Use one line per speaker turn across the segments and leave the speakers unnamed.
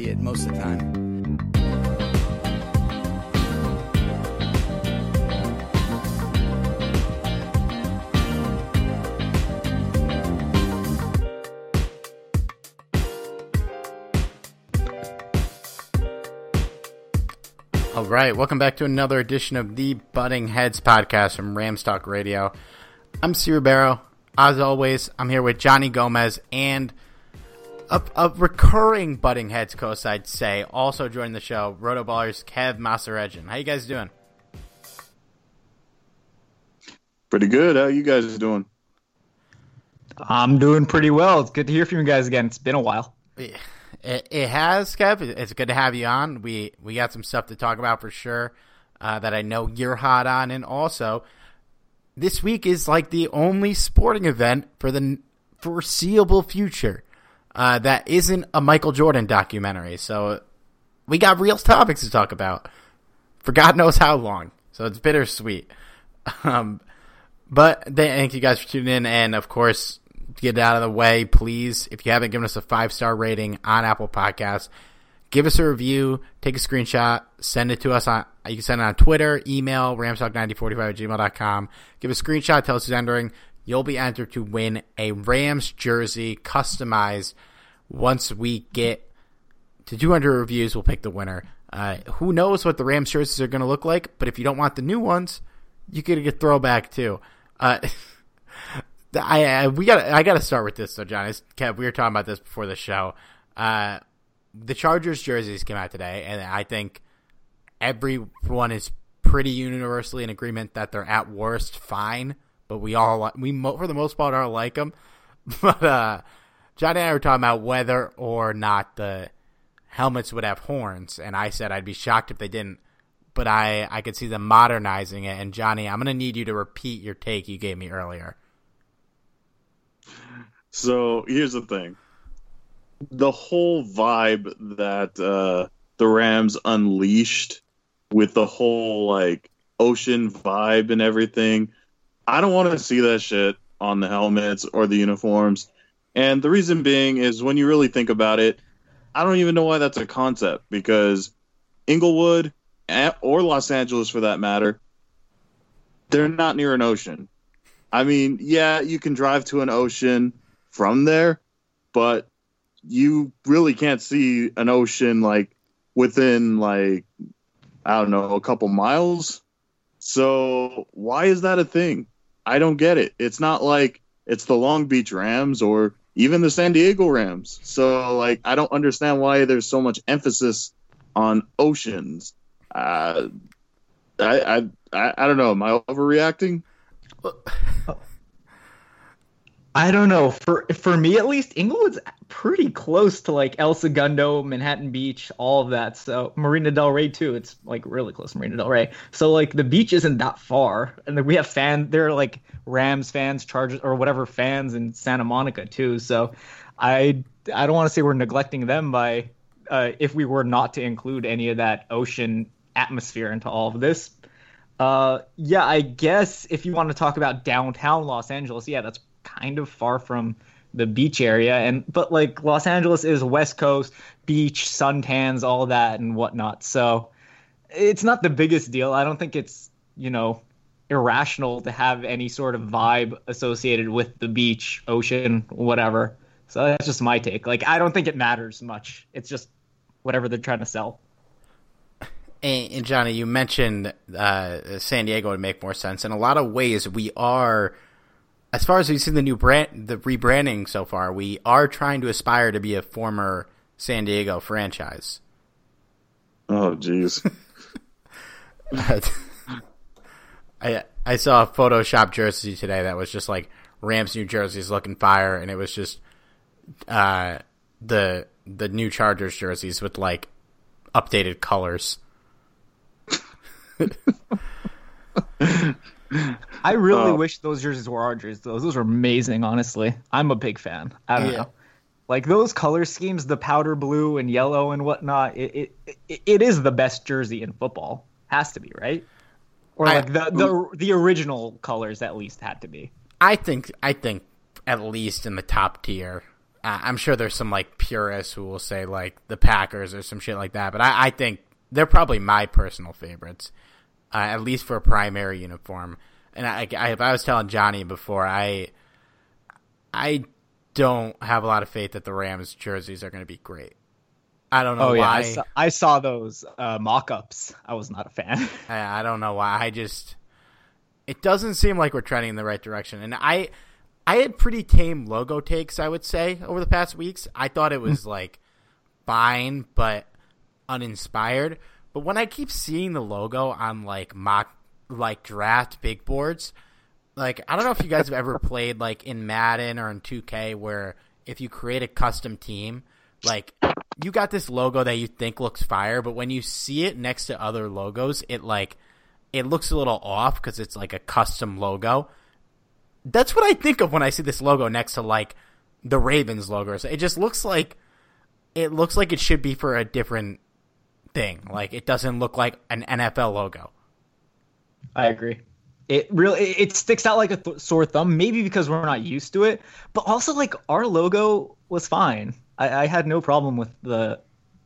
Idiot most of the time.
All right, welcome back to another edition of the Butting Heads podcast from Ramstock Radio. I'm C. Ribeiro. As always, I'm here with Johnny Gomez and a, a recurring Butting Heads host, I'd say, also joining the show, Rotoballers Kev Masaregian. How you guys doing?
Pretty good. How you guys doing?
I'm doing pretty well. It's good to hear from you guys again. It's been a while.
It, it has, Kev. It's good to have you on. We we got some stuff to talk about for sure uh, that I know you're hot on, and also this week is like the only sporting event for the foreseeable future uh, that isn't a Michael Jordan documentary. So we got real topics to talk about for God knows how long. So it's bittersweet. Um, but thank you guys for tuning in, and of course, get out of the way, please, if you haven't given us a five star rating on Apple Podcasts, give us a review, take a screenshot, send it to us on. You can send it on Twitter, email, ramstock9045 at gmail.com. Give a screenshot, tell us who's entering. You'll be entered to win a Rams jersey customized. Once we get to 200 reviews, we'll pick the winner. Uh, who knows what the Rams jerseys are going to look like? But if you don't want the new ones, you could get a throwback too. Uh, I, I we got I got to start with this. So, John, it's, Kev, we were talking about this before the show. Uh, the Chargers jerseys came out today, and I think everyone is pretty universally in agreement that they're at worst fine, but we all we for the most part all like them. But uh, John and I were talking about whether or not the helmets would have horns, and I said I'd be shocked if they didn't. But I I could see them modernizing it. And Johnny, I'm gonna need you to repeat your take you gave me earlier.
So here's the thing. The whole vibe that uh, the Rams unleashed with the whole like ocean vibe and everything. I don't want to see that shit on the helmets or the uniforms. And the reason being is when you really think about it, I don't even know why that's a concept because Inglewood or Los Angeles for that matter, they're not near an ocean. I mean, yeah, you can drive to an ocean from there, but you really can't see an ocean like within like I don't know, a couple miles. So why is that a thing? I don't get it. It's not like it's the Long Beach Rams or even the San Diego Rams. So like I don't understand why there's so much emphasis on oceans. Uh, I, I I don't know. Am I overreacting?
I don't know. For for me at least, Inglewood's pretty close to like El Segundo, Manhattan Beach, all of that. So Marina Del Rey too. It's like really close to Marina Del Rey. So like the beach isn't that far, and we have fan. There are like Rams fans, Chargers, or whatever fans in Santa Monica too. So I I don't want to say we're neglecting them by uh, if we were not to include any of that ocean atmosphere into all of this. Uh, yeah, I guess if you want to talk about downtown Los Angeles, yeah, that's kind of far from the beach area. And but like los angeles is west coast beach suntans all that and whatnot. So it's not the biggest deal. I don't think it's you know irrational to have any sort of vibe associated with the beach ocean whatever. So that's just my take. Like i don't think it matters much. It's just whatever they're trying to sell.
And, johnny you mentioned uh, san diego would make more sense. In a lot of ways we are as far as we've seen the new brand, the rebranding so far, we are trying to aspire to be a former San Diego franchise.
Oh, jeez.
I I saw a Photoshop jersey today that was just like Rams New Jersey's looking fire, and it was just uh, the the new Chargers jerseys with like updated colors.
I really uh, wish those jerseys were our jerseys. Those those are amazing. Honestly, I'm a big fan. I don't yeah. know, like those color schemes, the powder blue and yellow and whatnot. It it, it, it is the best jersey in football. Has to be right, or like I, the the the original colors at least had to be.
I think I think at least in the top tier. Uh, I'm sure there's some like purists who will say like the Packers or some shit like that, but I, I think they're probably my personal favorites uh, at least for a primary uniform. And I, I, I was telling Johnny before, I, I don't have a lot of faith that the Rams jerseys are going to be great. I don't know oh, why. Yeah,
I, saw, I saw those uh, mock-ups. I was not a fan.
I, I don't know why. I just it doesn't seem like we're trending in the right direction. And I I had pretty tame logo takes, I would say, over the past weeks. I thought it was like fine, but uninspired. But when I keep seeing the logo on like mock like draft big boards, like I don't know if you guys have ever played like in Madden or in 2K where if you create a custom team, like you got this logo that you think looks fire, but when you see it next to other logos, it like it looks a little off because it's like a custom logo. That's what I think of when I see this logo next to like the Ravens logos. It just looks like it looks like it should be for a different thing. Like it doesn't look like an NFL logo.
I agree. It really it sticks out like a th- sore thumb. Maybe because we're not used to it, but also like our logo was fine. I, I had no problem with the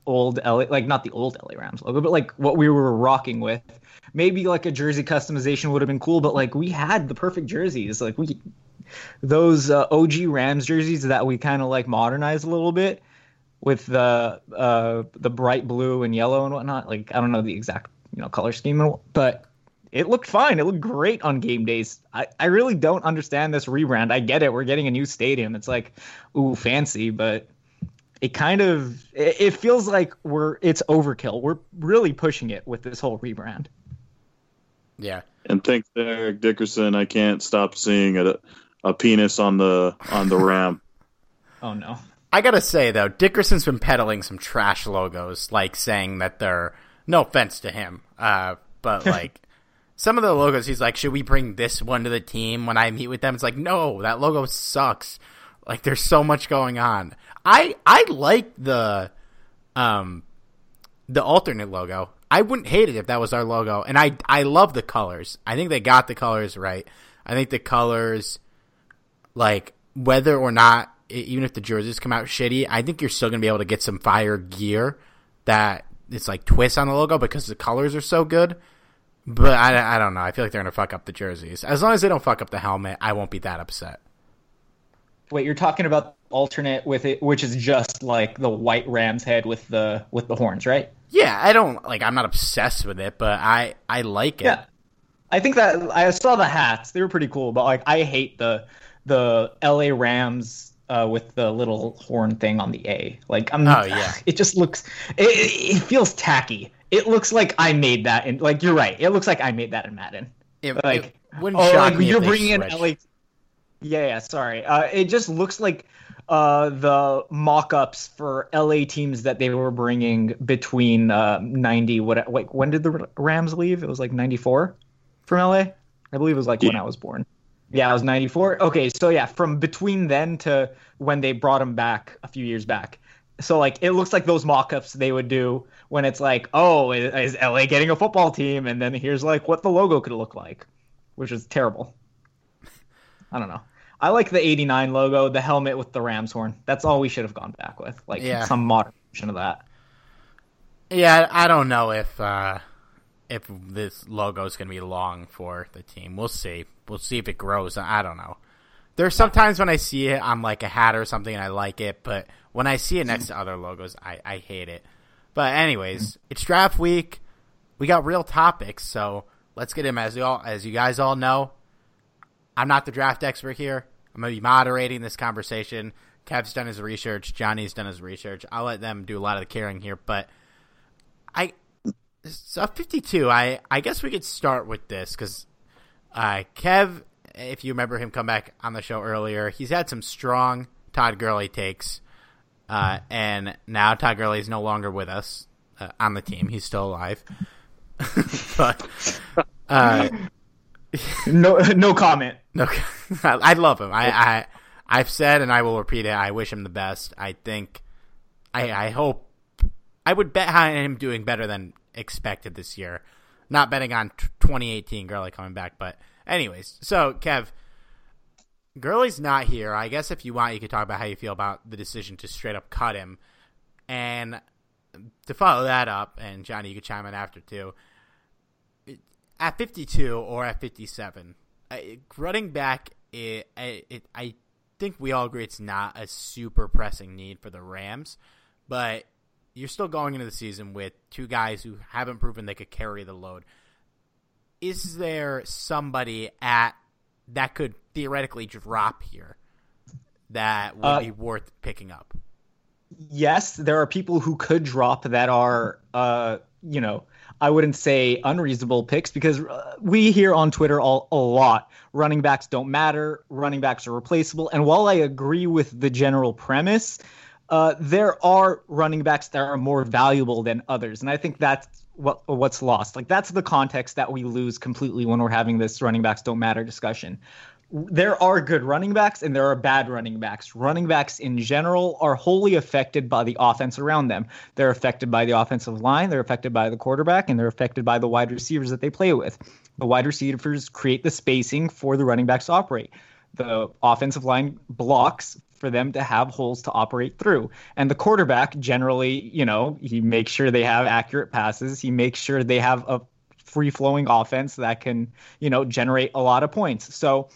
old LA, like not the old LA Rams logo, but like what we were rocking with. Maybe like a jersey customization would have been cool, but like we had the perfect jerseys. Like we, those uh, OG Rams jerseys that we kind of like modernized a little bit with the uh, the bright blue and yellow and whatnot. Like I don't know the exact you know color scheme, but it looked fine. It looked great on game days. I, I really don't understand this rebrand. I get it. We're getting a new stadium. It's like ooh fancy, but it kind of it, it feels like we're it's overkill. We're really pushing it with this whole rebrand.
Yeah.
And thanks to Eric Dickerson, I can't stop seeing a, a penis on the on the ramp.
oh no.
I gotta say though, Dickerson's been peddling some trash logos, like saying that they're no offense to him, uh, but like some of the logos, he's like, should we bring this one to the team when I meet with them? It's like, no, that logo sucks. Like, there's so much going on. I I like the um the alternate logo. I wouldn't hate it if that was our logo. And I I love the colors. I think they got the colors right. I think the colors, like whether or not, even if the jerseys come out shitty, I think you're still gonna be able to get some fire gear that it's like twists on the logo because the colors are so good. But I, I don't know. I feel like they're gonna fuck up the jerseys. As long as they don't fuck up the helmet, I won't be that upset.
Wait, you're talking about alternate with it, which is just like the white ram's head with the with the horns, right?
Yeah, I don't like. I'm not obsessed with it, but I I like it.
Yeah, I think that I saw the hats; they were pretty cool. But like, I hate the the L.A. Rams uh, with the little horn thing on the A. Like, I'm.
Oh yeah.
It just looks. It, it feels tacky. It looks like I made that, and like you're right. It looks like I made that in Madden.
It,
like,
it wouldn't
oh,
shock
like,
me
you're
if they
bringing in
switched.
LA. Yeah, yeah. Sorry. Uh, it just looks like uh, the mock-ups for LA teams that they were bringing between uh, 90. What? Like, when did the Rams leave? It was like 94 from LA. I believe it was like when I was born. Yeah, I was 94. Okay, so yeah, from between then to when they brought him back a few years back. So like it looks like those mock-ups they would do when it's like, oh, is LA getting a football team? And then here's like what the logo could look like, which is terrible. I don't know. I like the 89 logo, the helmet with the ram's horn. That's all we should have gone back with. Like
Yeah.
some modern version of that.
Yeah, I don't know if uh, if this logo is going to be long for the team. We'll see. We'll see if it grows. I don't know. There's sometimes when I see it on like a hat or something and I like it, but when I see it next to other logos, I, I hate it. But anyways, it's draft week. We got real topics, so let's get him. As you all, as you guys all know, I'm not the draft expert here. I'm going to be moderating this conversation. Kev's done his research. Johnny's done his research. I'll let them do a lot of the caring here, but I so 52. I I guess we could start with this because uh, Kev, if you remember him come back on the show earlier, he's had some strong Todd Gurley takes, uh, and now Todd Gurley is no longer with us uh, on the team. He's still alive, but uh,
No no comment.
no, I love him. I, I I've said and I will repeat it. I wish him the best. I think, I I hope, I would bet on him doing better than expected this year. Not betting on 2018 Gurley coming back, but anyways. So Kev, Gurley's not here. I guess if you want, you could talk about how you feel about the decision to straight up cut him, and to follow that up, and Johnny, you could chime in after too at 52 or at 57, uh, running back, it, it, I think we all agree it's not a super pressing need for the Rams, but you're still going into the season with two guys who haven't proven they could carry the load. Is there somebody at that could theoretically drop here that would
Uh,
be worth picking up?
yes, there are people who could drop that are, uh, you know, I wouldn't say unreasonable picks because uh, we hear on Twitter all, a lot running backs don't matter, running backs are replaceable. And while I agree with the general premise, uh, there are running backs that are more valuable than others. And I think that's what what's lost. Like that's the context that we lose completely when we're having this running backs don't matter discussion there are good running backs and there are bad running backs. Running backs in general are wholly affected by the offense around them. They're affected by the offensive line, they're affected by the quarterback, and they're affected by the wide receivers that they play with. The wide receivers create the spacing for the running backs to operate. The offensive line blocks for them to have holes to operate through. And the quarterback generally, you know, he makes sure they have accurate passes, he makes sure they have a free flowing offense that can, you know, generate a lot of points. So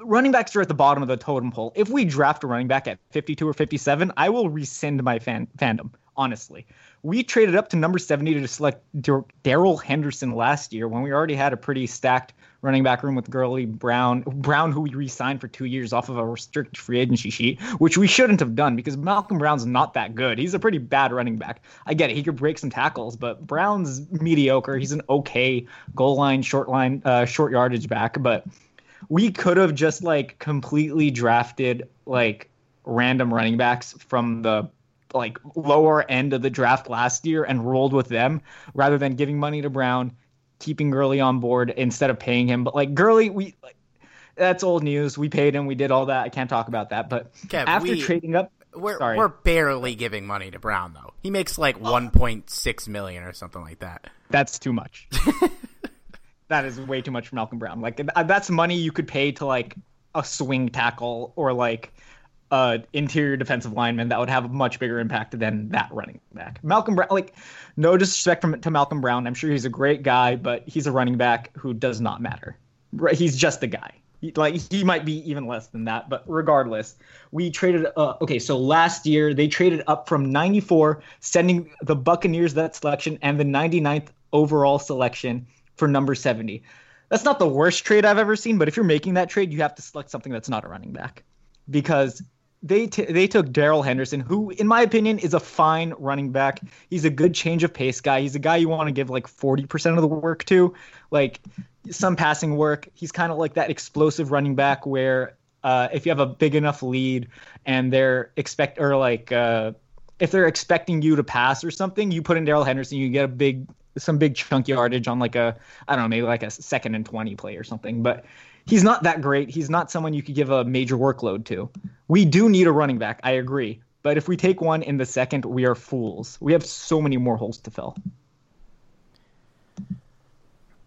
running backs are at the bottom of the totem pole. If we draft a running back at 52 or 57, I will rescind my fan fandom, honestly. We traded up to number 70 to select Darrell Henderson last year when we already had a pretty stacked running back room with Gurley, Brown, Brown, who we re-signed for two years off of a restricted free agency sheet, which we shouldn't have done because Malcolm Brown's not that good. He's a pretty bad running back. I get it; he could break some tackles, but Brown's mediocre. He's an okay goal line, short line, uh, short yardage back, but we could have just like completely drafted like random running backs from the like lower end of the draft last year and rolled with them rather than giving money to Brown, keeping Gurley on board instead of paying him. But like Gurley, we like, that's old news. We paid him. We did all that. I can't talk about that. But
Kev,
after
we-
trading up,
we're
Sorry.
we're barely giving money to Brown though. He makes like 1.6 million or something like that.
That's too much. that is way too much for Malcolm Brown. Like uh, that's money you could pay to like a swing tackle or like a interior defensive lineman that would have a much bigger impact than that running back. Malcolm Brown, like no disrespect from, to Malcolm Brown, I'm sure he's a great guy, but he's a running back who does not matter. He's just a guy. Like he might be even less than that, but regardless, we traded. Uh, okay, so last year they traded up from 94, sending the Buccaneers that selection and the 99th overall selection for number 70. That's not the worst trade I've ever seen, but if you're making that trade, you have to select something that's not a running back because they t- they took Darrell Henderson, who in my opinion is a fine running back. He's a good change of pace guy. He's a guy you want to give like 40% of the work to, like some passing work. He's kind of like that explosive running back where uh, if you have a big enough lead and they're expect or like uh, if they're expecting you to pass or something, you put in Darrell Henderson, you get a big some big chunk yardage on like a I don't know maybe like a second and 20 play or something, but he's not that great. He's not someone you could give a major workload to. We do need a running back, I agree. But if we take one in the second, we are fools. We have so many more holes to fill.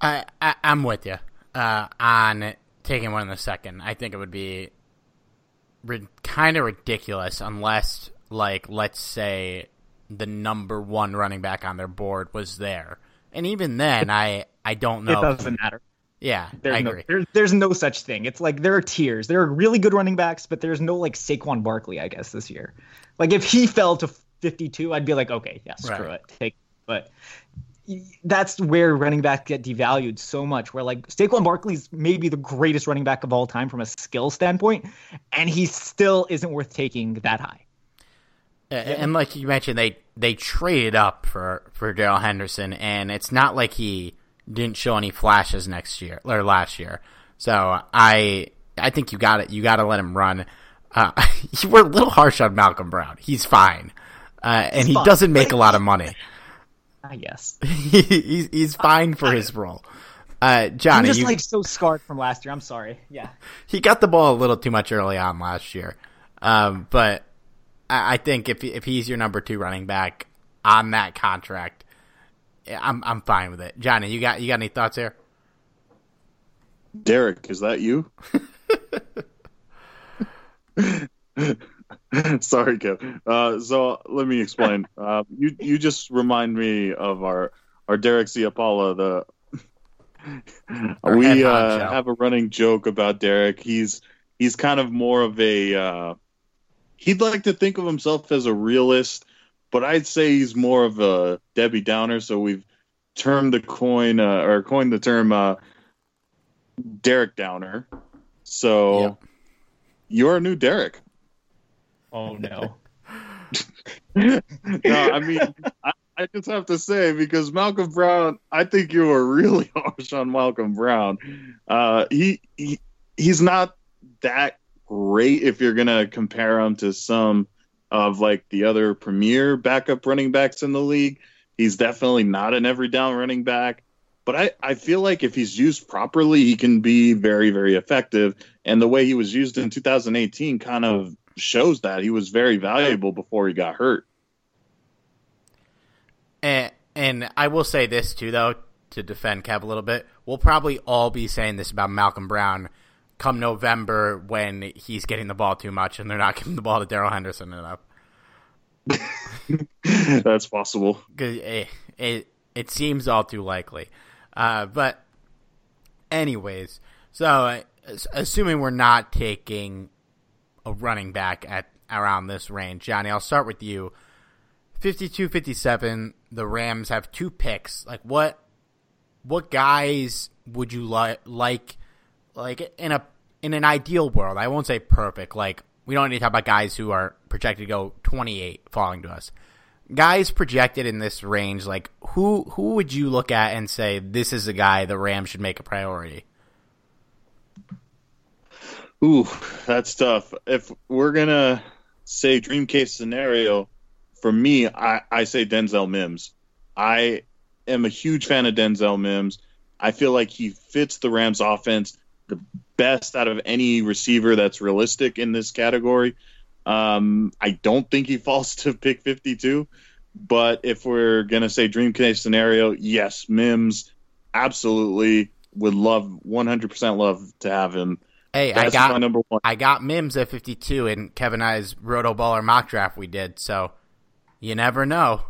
I, I I'm with you uh, on taking one in the second. I think it would be ri- kind of ridiculous unless, like, let's say the number one running back on their board was there, and even then, I I don't know.
It doesn't matter.
Yeah,
There's
I
no,
agree.
There's, there's no such thing. It's like there are tiers. There are really good running backs, but there's no like Saquon Barkley, I guess, this year. Like if he fell to 52, I'd be like, okay, yeah, screw
Right.
it, take. But that's where running backs get devalued so much. Where like Saquon Barkley's maybe the greatest running back of all time from a skill standpoint, and he still isn't worth taking that high.
Uh, And like you mentioned, they they traded up for for Darrell Henderson, and it's not like he didn't show any flashes next year or last year. So I I think you got it. You got to let him run. Uh, you were a little harsh on Malcolm Brown. He's fine, uh, and he
fine.
doesn't make a lot of money.
I guess.
he's he's fine for his role. Uh,
I'm just
you,
like so scarred from last year. I'm sorry. Yeah.
he got the ball a little too much early on last year. Um, but I, I think if if he's your number two running back on that contract, I'm I'm fine with it. Johnny, you got you got any thoughts here?
Derek, is that you? Sorry, Kev. Uh, so let me explain. Uh, you you just remind me of our our Derek Ciapala. The
Our
we uh, have a running joke about Derek. He's he's kind of more of a uh, he'd like to think of himself as a realist, but I'd say he's more of a Debbie Downer. So we've termed the coin uh, or coined the term uh, Derek Downer. So
Yep.
you're a new Derek.
Oh no.
no, I mean, I, I just have to say because Malcolm Brown, I think you were really harsh on Malcolm Brown. Uh, he, he he's not that great if you're gonna compare him to some of like the other premier backup running backs in the league. He's definitely not an every down running back. But I, I feel like if he's used properly, he can be very, very effective. And the way he was used in 2018 kind of shows that he was very valuable before he got hurt.
And and I will say this too, though, to defend Kev a little bit. We'll probably all be saying this about Malcolm Brown come November when he's getting the ball too much and they're not giving the ball to Darrell Henderson enough.
That's possible.
it, it it seems all too likely. Uh, but anyways, so uh, assuming we're not taking a running back at around this range, Johnny, I'll start with you. 52 57 the Rams have two picks. Like what what guys would you li- like like in a in an ideal world, I won't say perfect, like we don't need to talk about guys who are projected to go 28 falling to us. Guys projected in this range, like who who would you look at and say this is a guy the Rams should make a priority?
Ooh, that's tough. If we're gonna say dream case scenario, for me, I, I say Denzel Mims. I am a huge fan of Denzel Mims. I feel like he fits the Rams' offense the best out of any receiver that's realistic in this category. Um, I don't think he falls to pick 52. But if we're going to say dream case scenario, yes, Mims absolutely would love 100% love to have him.
Hey, That's I got my number one. I got Mims at 52 in Kevin I's RotoBaller mock draft we did. So you never know.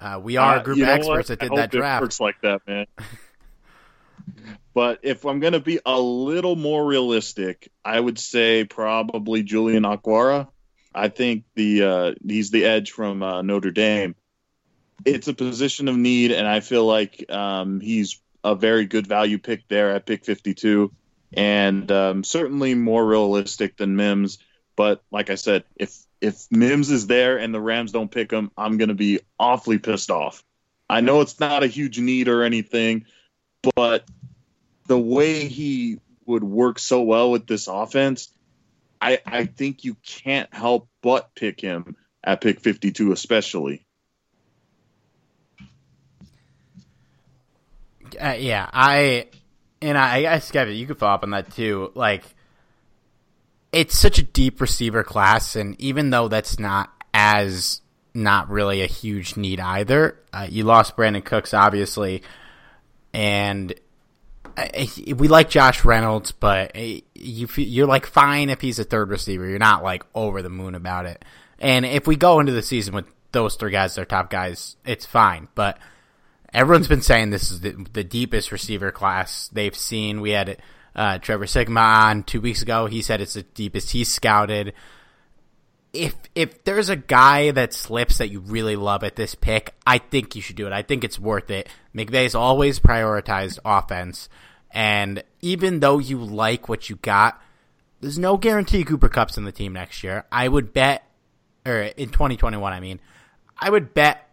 Uh, we are uh, a group of experts what? that did that draft.
works like that, man. but if I'm going to be a little more realistic, I would say probably Julian Okwara. I think the uh, he's the edge from uh, Notre Dame. It's a position of need, and I feel like um, he's a very good value pick there at pick 52, and um, certainly more realistic than Mims. But like I said, if if Mims is there and the Rams don't pick him, I'm going to be awfully pissed off. I know it's not a huge need or anything, but the way he would work so well with this offense, I, I think you can't help but pick him at pick 52, especially.
Uh, yeah, I and I, I guess Kevin, you could follow up on that too. Like, it's such a deep receiver class, and even though that's not as not really a huge need either, uh, you lost Brandon Cooks obviously, and we like Josh Reynolds, but you you're like fine if he's a third receiver. You're not like over the moon about it. And if we go into the season with those three guys, their top guys, it's fine. But everyone's been saying this is the, the deepest receiver class they've seen. We had uh, Trevor Sikkema on two weeks ago. He said it's the deepest he's scouted. If if there's a guy that slips that you really love at this pick, I think you should do it. I think it's worth it. McVay's always prioritized offense, and even though you like what you got, there's no guarantee Cooper Kupp's in the team next year. I would bet, or in 2021, I mean, I would bet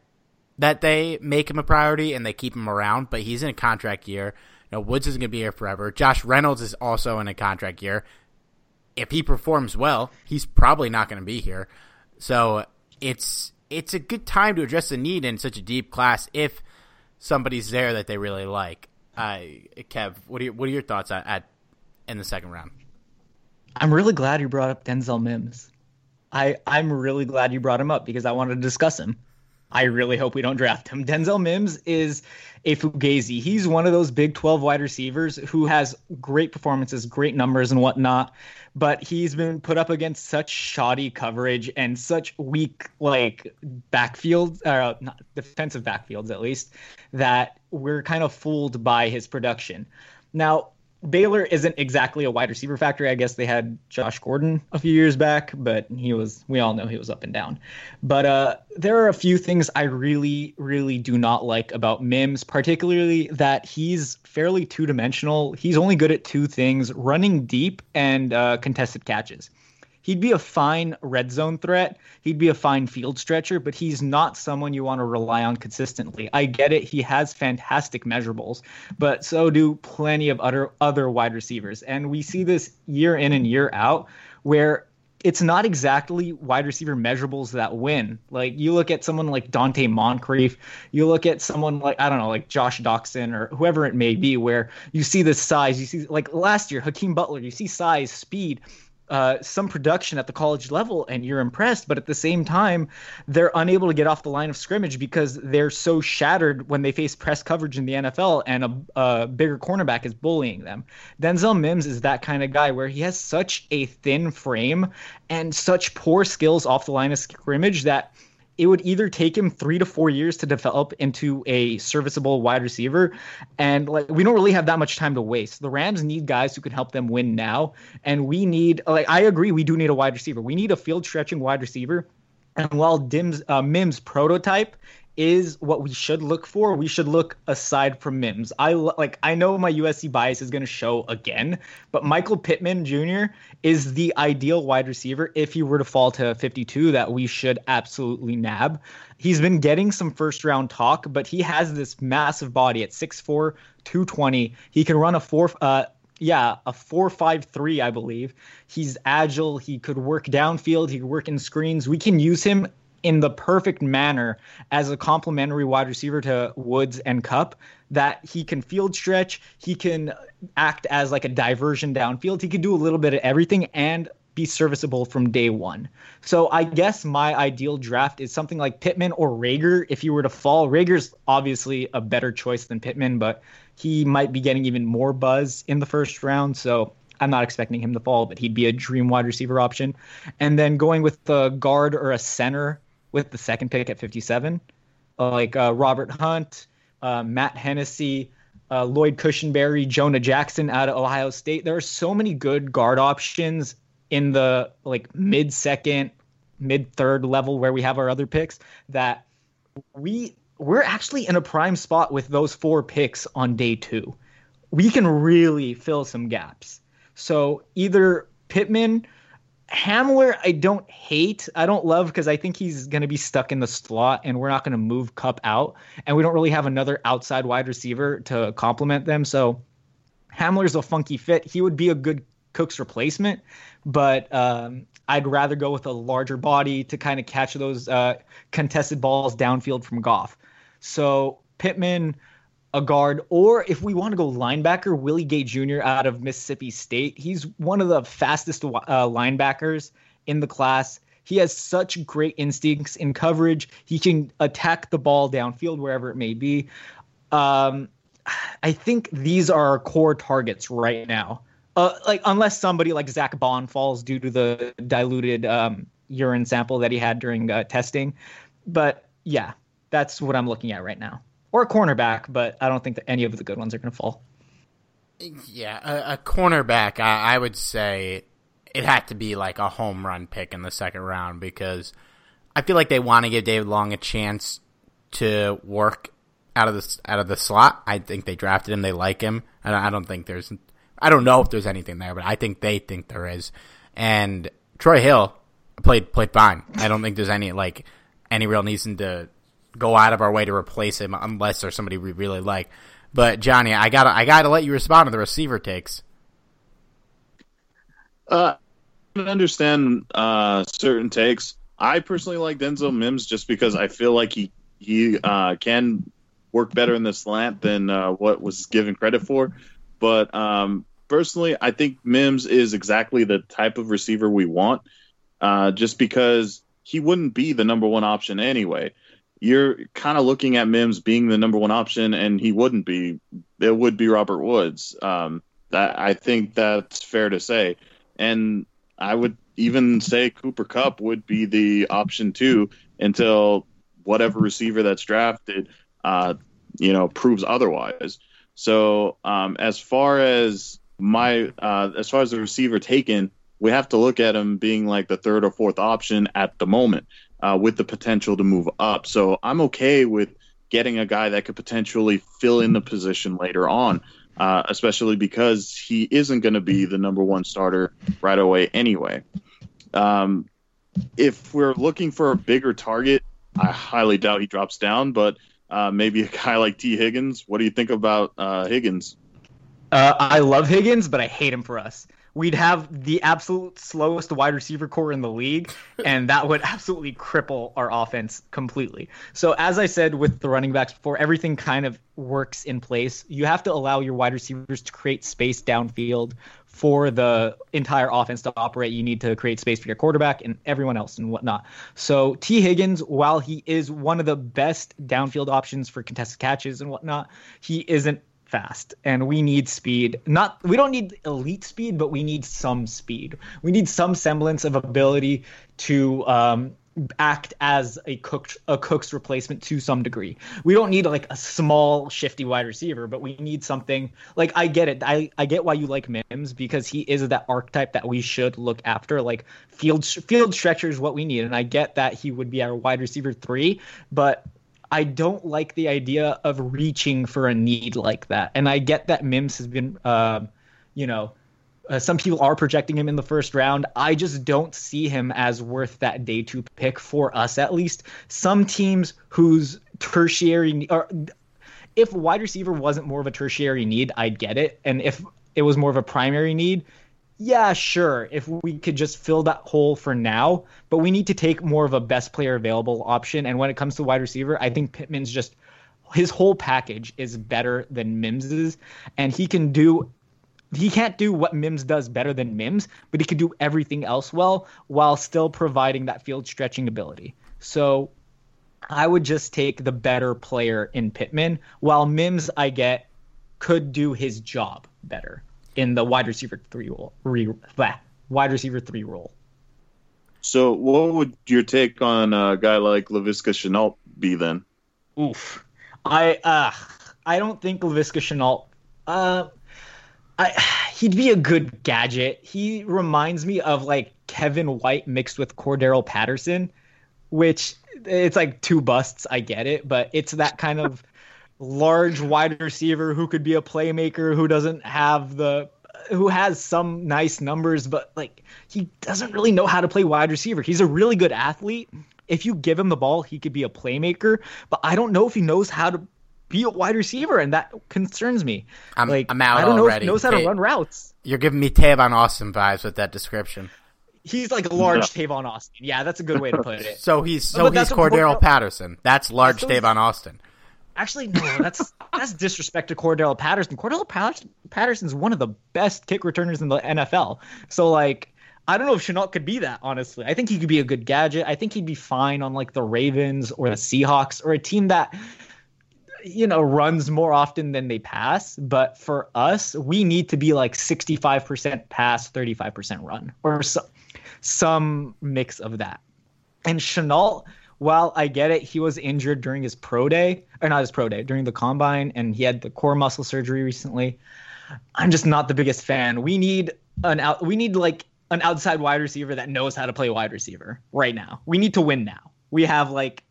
that they make him a priority and they keep him around, but he's in a contract year. You know, Woods isn't going to be here forever. Josh Reynolds is also in a contract year. If he performs well, he's probably not going to be here. So it's it's a good time to address the need in such a deep class if somebody's there that they really like. Uh, Kev, what are your, what are your thoughts at, at in the second round?
I'm really glad you brought up Denzel Mims. I I'm really glad you brought him up because I wanted to discuss him. I really hope we don't draft him. Denzel Mims is a fugazi. He's one of those Big 12 wide receivers who has great performances, great numbers, and whatnot. But he's been put up against such shoddy coverage and such weak, like backfields, uh, not defensive backfields at least, that we're kind of fooled by his production. Now, Baylor isn't exactly a wide receiver factory. I guess they had Josh Gordon a few years back, but he was we all know he was up and down. But uh, there are a few things I really, really do not like about Mims, particularly that he's fairly two dimensional. He's only good at two things: running deep and uh, contested catches he'd be a fine red zone threat. He'd be a fine field stretcher, but he's not someone you want to rely on consistently. I get it. He has fantastic measurables, but so do plenty of other other wide receivers. And we see this year in and year out where it's not exactly wide receiver measurables that win. Like you look at someone like Donte Moncrief, you look at someone like I don't know, like Josh Doctson or whoever it may be, where you see the size. You see like last year, Hakeem Butler, you see size, speed, uh, some production at the college level and you're impressed, but at the same time, they're unable to get off the line of scrimmage because they're so shattered when they face press coverage in the NFL and a, a bigger cornerback is bullying them. Denzel Mims is that kind of guy where he has such a thin frame and such poor skills off the line of scrimmage that – it would either take him three to four years to develop into a serviceable wide receiver. And like we don't really have that much time to waste. The Rams need guys who can help them win now. And we need like I agree, we do need a wide receiver. We need a field stretching wide receiver. And while Dim's uh, Mims prototype is what we should look for. We should look aside from Mims. I like I know my USC bias is going to show again, but Michael Pittman Jr. is the ideal wide receiver if he were to fall to 52 that we should absolutely nab. He's been getting some first round talk, but he has this massive body at 6'4, 220. He can run a 4 uh yeah, a four five three, I believe. He's agile. He could work downfield. He could work in screens. We can use him in the perfect manner as a complementary wide receiver to Woods and Kupp that he can field stretch, he can act as like a diversion downfield. He can do a little bit of everything and be serviceable from day one. So I guess my ideal draft is something like Pittman or Reagor. if you were to fall. Reagor's obviously a better choice than Pittman, but he might be getting even more buzz in the first round. So I'm not expecting him to fall, but he'd be a dream wide receiver option. And then going with the guard or a center with the second pick at 57, like uh, Robert Hunt, uh, Matt Hennessy, uh, Lloyd Cushenberry, Jonah Jackson out of Ohio State. There are so many good guard options in the like mid second, mid third level where we have our other picks that we we're actually in a prime spot with those four picks on day two. We can really fill some gaps. So either Pittman, Hamler, I don't hate. I don't love because I think he's going to be stuck in the slot and we're not going to move Kupp out. And we don't really have another outside wide receiver to complement them. So Hamler's a funky fit. He would be a good Cook's replacement, but um, I'd rather go with a larger body to kind of catch those uh, contested balls downfield from Goff. So Pittman, a guard, or if we want to go linebacker, Willie Gay Jr. out of Mississippi State. He's one of the fastest uh, linebackers in the class. He has such great instincts in coverage. He can attack the ball downfield wherever it may be. Um, I think these are our core targets right now. Uh, like unless somebody like Zack Baun falls due to the diluted um, urine sample that he had during uh, testing, but yeah, that's what I'm looking at right now or a cornerback, but I don't think that any of the good ones are going to fall.
Yeah, a, a cornerback, I, I, would say it had to be like a home run pick in the second round because I feel like they want to give David Long a chance to work out of the out of the slot. I think they drafted him, they like him, and I don't think there's, I don't know if there's anything there, but I think they think there is. And Troy Hill played played fine. I don't think there's any like any real reason to go out of our way to replace him unless there's somebody we really like. But Johnny, I gotta I gotta let you respond to the receiver takes.
Uh, I understand uh, certain takes. I personally like Denzel Mims just because I feel like he he uh, can work better in the slant than uh, what was given credit for. But um, personally, I think Mims is exactly the type of receiver we want. Uh, just because he wouldn't be the number one option anyway you're kind of looking at Mims being the number one option, and he wouldn't be. It would be Robert Woods. Um, that I think that's fair to say, and I would even say Cooper Kupp would be the option too until whatever receiver that's drafted, uh, you know, proves otherwise. So um, as far as my uh, as far as the receiver taken, we have to look at him being like the third or fourth option at the moment uh, with the potential to move up. So I'm okay with getting a guy that could potentially fill in the position later on, uh, especially because he isn't going to be the number one starter right away anyway. Um, if we're looking for a bigger target, I highly doubt he drops down, but uh, maybe a guy like Tee Higgins. What do you think about uh, Higgins?
Uh, I love Higgins, but I hate him for us we'd have the absolute slowest wide receiver core in the league, and that would absolutely cripple our offense completely. So, as I said with the running backs before, everything kind of works in place. You have to allow your wide receivers to create space downfield for the entire offense to operate. You need to create space for your quarterback and everyone else and whatnot. So, Tee Higgins, while he is one of the best downfield options for contested catches and whatnot, he isn't fast and we need speed. Not we don't need elite speed but we need some speed. We need some semblance of ability to um, act as a cook a cook's replacement to some degree. We don't need like a small shifty wide receiver but we need something like i get it. I i get why you like mims because he is that archetype that we should look after. Like field field stretcher is what we need and i get that he would be our wide receiver three but I don't like the idea of reaching for a need like that. And I get that Mims has been, uh, you know, uh, some people are projecting him in the first round. I just don't see him as worth that day two pick for us, at least. Some teams whose tertiary or if wide receiver wasn't more of a tertiary need, I'd get it. And if it was more of a primary need, yeah, sure, if we could just fill that hole for now, but we need to take more of a best player available option. And when it comes to wide receiver, I think Pittman's just his whole package is better than Mims's, and he can do he can't do what Mims does better than Mims, but he could do everything else well while still providing that field stretching ability. So I would just take the better player in Pittman, while Mims I get could do his job better in the wide receiver three role. Re, wide receiver three role.
So, what would your take on a guy like Laviska Shenault be then?
Oof, I uh, I don't think Laviska Shenault. Uh, I he'd be a good gadget. He reminds me of like Kevin White mixed with Cordarrelle Patterson, which it's like two busts. I get it, but it's that kind of large wide receiver who could be a playmaker who doesn't have the who has some nice numbers, but like he doesn't really know how to play wide receiver. He's a really good athlete. If you give him the ball, he could be a playmaker, but I don't know if he knows how to be a wide receiver, and that concerns me.
I'm,
like,
I'm out
I don't
already.
know if he knows how to run routes.
You're giving me Tavon Austin vibes with that description.
He's like a large yeah. Tavon Austin. Yeah, that's a good way to put it.
so he's so he's Cordarrelle Patterson. That's large so Tavon Austin.
Actually, no, that's that's disrespect to Cordarrelle Patterson. Cordarrelle Patterson's one of the best kick returners in the NFL. So like, I don't know if Shenault could be that. Honestly, I think he could be a good gadget. I think he'd be fine on like the Ravens or the Seahawks or a team that you know runs more often than they pass. But for us, we need to be like sixty-five percent pass, thirty-five percent run, or some some mix of that. And Shenault while I get it, he was injured during his pro day, or not his pro day, during the combine, and he had the core muscle surgery recently. I'm just not the biggest fan. We need an out. We need like an outside wide receiver that knows how to play wide receiver right now. We need to win now. We have like.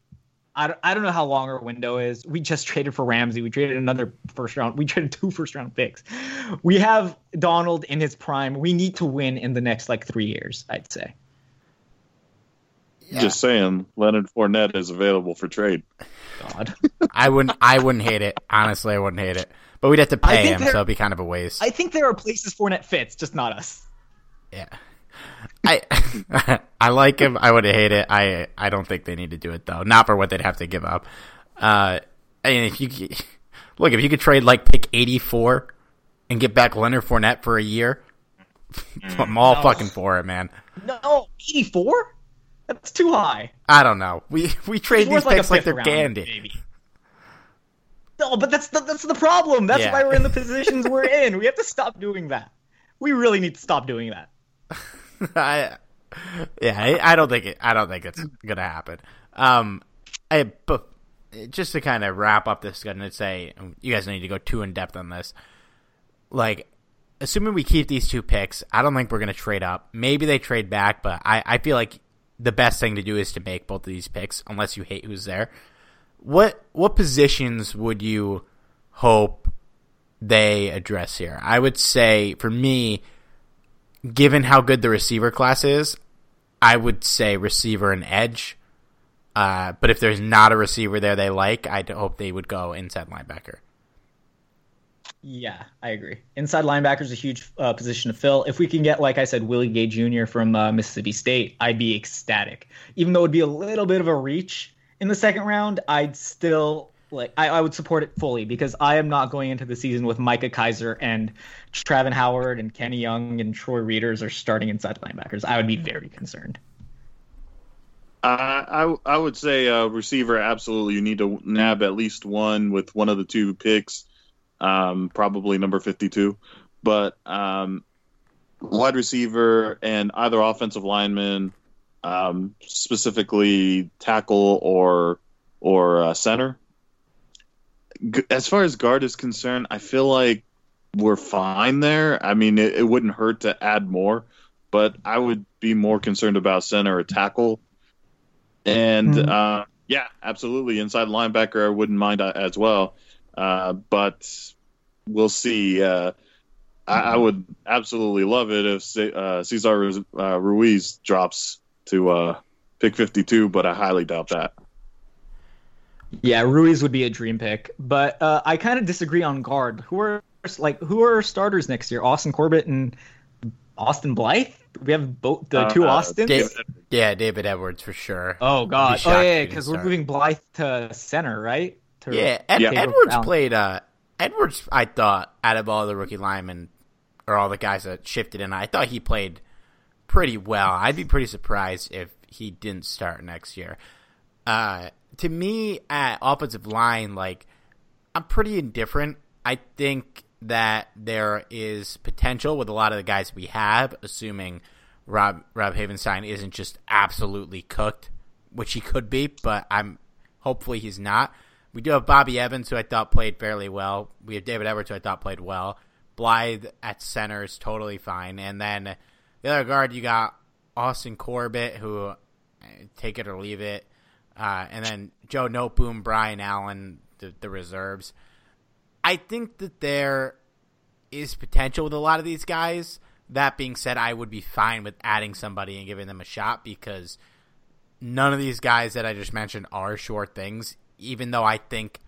I don't, I don't know how long our window is. We just traded for Ramsey. We traded another first round. We traded two first round picks. We have Donald in his prime. We need to win in the next like three years, I'd say.
Yeah. Just saying, Leonard Fournette is available for trade.
God,
I wouldn't. I wouldn't hate it. Honestly, I wouldn't hate it. But we'd have to pay him, so it'd be kind of a waste.
I think there are places Fournette fits, just not us.
Yeah, I I like him. I would hate it. I I don't think they need to do it though. Not for what they'd have to give up. Uh, I mean, if you look, if you could trade like pick eighty four and get back Leonard Fournette for a year, I'm all no. fucking for it, man.
No, eighty four. That's too high.
I don't know. We we trade these picks like, they're round, candy. Maybe.
No, but that's the, that's the problem. That's yeah. why we're in the positions we're in. We have to stop doing that. We really need to stop doing that.
I, yeah, I, I, don't think it. I don't think it's gonna happen. Um, I, but just to kind of wrap up this, and say you guys need to go too in depth on this. Like, assuming we keep these two picks, I don't think we're gonna trade up. Maybe they trade back, but I, I feel like the best thing to do is to make both of these picks, unless you hate who's there. What what positions would you hope they address here? I would say for me, given how good the receiver class is, I would say receiver and edge. Uh, but if there's not a receiver there they like, I'd hope they would go inside linebacker.
Yeah, I agree. Inside linebacker is a huge uh, position to fill. If we can get, like I said, Willie Gay Jr. from uh, Mississippi State, I'd be ecstatic. Even though it'd be a little bit of a reach in the second round, I'd still like I, I would support it fully because I am not going into the season with Micah Kiser and Travin Howard and Kenny Young and Troy Readers are starting inside linebackers. I would be very concerned.
I I would say uh, receiver absolutely. You need to nab at least one with one of the two picks um, probably number 52. But um, wide receiver and either offensive lineman, um, specifically tackle or or uh, center. As far as guard is concerned, I feel like we're fine there. I mean, it, it wouldn't hurt to add more, but I would be more concerned about center or tackle. And mm-hmm. uh, yeah, absolutely, inside linebacker I wouldn't mind uh, as well. Uh, but we'll see. Uh, I, I, would absolutely love it if uh, Cesar uh, Ruiz drops to uh, pick 52, but I highly doubt that.
Yeah, Ruiz would be a dream pick, but uh, I kind of disagree on guard. Who are like who are starters next year? Austin Corbett and Austin Blythe. We have both the two Austins.
David, yeah, David Edwards for sure.
Oh God! Oh yeah, because we're moving Blythe to center, right?
To, yeah, Ed, yeah. Edwards played. Uh, Edwards, I thought, out of all the rookie linemen, or all the guys that shifted in. I thought he played pretty well. I'd be pretty surprised if he didn't start next year. Uh, to me, at offensive line, like I'm pretty indifferent. I think that there is potential with a lot of the guys we have, assuming Rob Rob Havenstein isn't just absolutely cooked, which he could be, but I'm hopefully he's not. We do have Bobby Evans, who I thought played fairly well. We have David Edwards, who I thought played well. Blythe at center is totally fine, and then the other guard you got Austin Corbett, who eh, take it or leave it, uh, and then Joe Noteboom, Brian Allen, the, the reserves. I think that there is potential with a lot of these guys. That being said, I would be fine with adding somebody and giving them a shot because none of these guys that I just mentioned are short things. Even though I think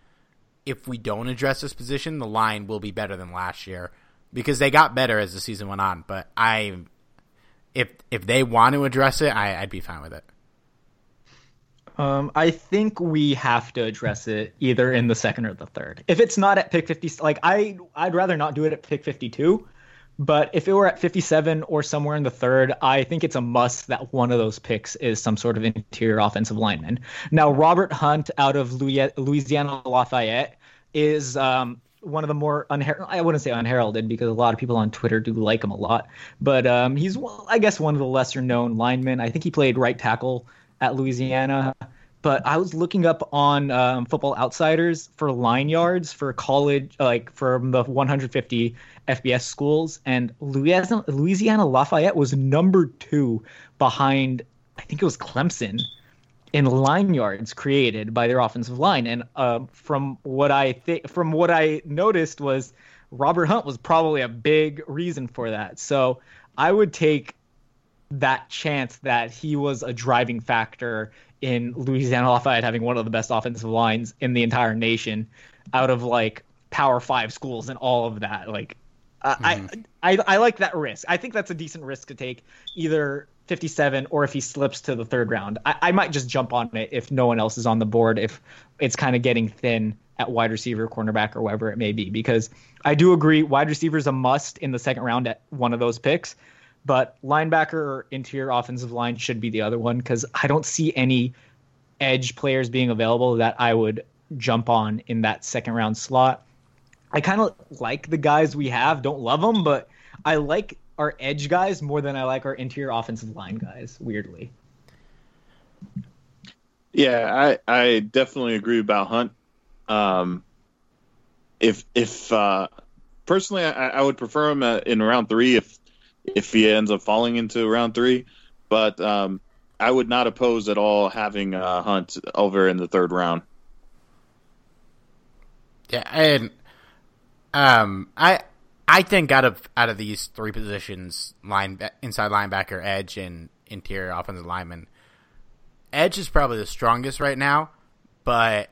if we don't address this position, the line will be better than last year because they got better as the season went on. But I, if if they want to address it, I, I'd be fine with it.
Um, I think we have to address it either in the second or the third. If it's not at pick 50, like I, I'd rather not do it at pick 52. But if it were at 57 or somewhere in the third, I think it's a must that one of those picks is some sort of interior offensive lineman. Now, Robert Hunt out of Louisiana Lafayette is um, one of the more unher- I wouldn't say unheralded because a lot of people on Twitter do like him a lot, but um, he's I guess one of the lesser known linemen. I think he played right tackle at Louisiana. But I was looking up on um, Football Outsiders for line yards for college, like from the 150 FBS schools, and Louisiana, Louisiana Lafayette was number two behind, I think it was Clemson, in line yards created by their offensive line. And uh, from what I think, from what I noticed was Robert Hunt was probably a big reason for that. So I would take that chance that he was a driving factor in Louisiana Lafayette having one of the best offensive lines in the entire nation out of like power five schools and all of that. Like mm-hmm. I, I I like that risk. I think that's a decent risk to take either 57 or if he slips to the third round. I, I might just jump on it if no one else is on the board, if it's kind of getting thin at wide receiver, cornerback, or wherever it may be. Because I do agree wide receiver is a must in the second round at one of those picks. But linebacker or interior offensive line should be the other one because I don't see any edge players being available that I would jump on in that second round slot. I kind of like the guys we have, don't love them, but I like our edge guys more than I like our interior offensive line guys, weirdly.
Yeah, I, I definitely agree about Hunt. Um, if if uh, personally, I, I would prefer him in round three if if he ends up falling into round three. But um, I would not oppose at all having uh, Hunt over in the third round.
Yeah, and um, I I think out of out of these three positions, line inside linebacker, edge, and interior offensive lineman, edge is probably the strongest right now. But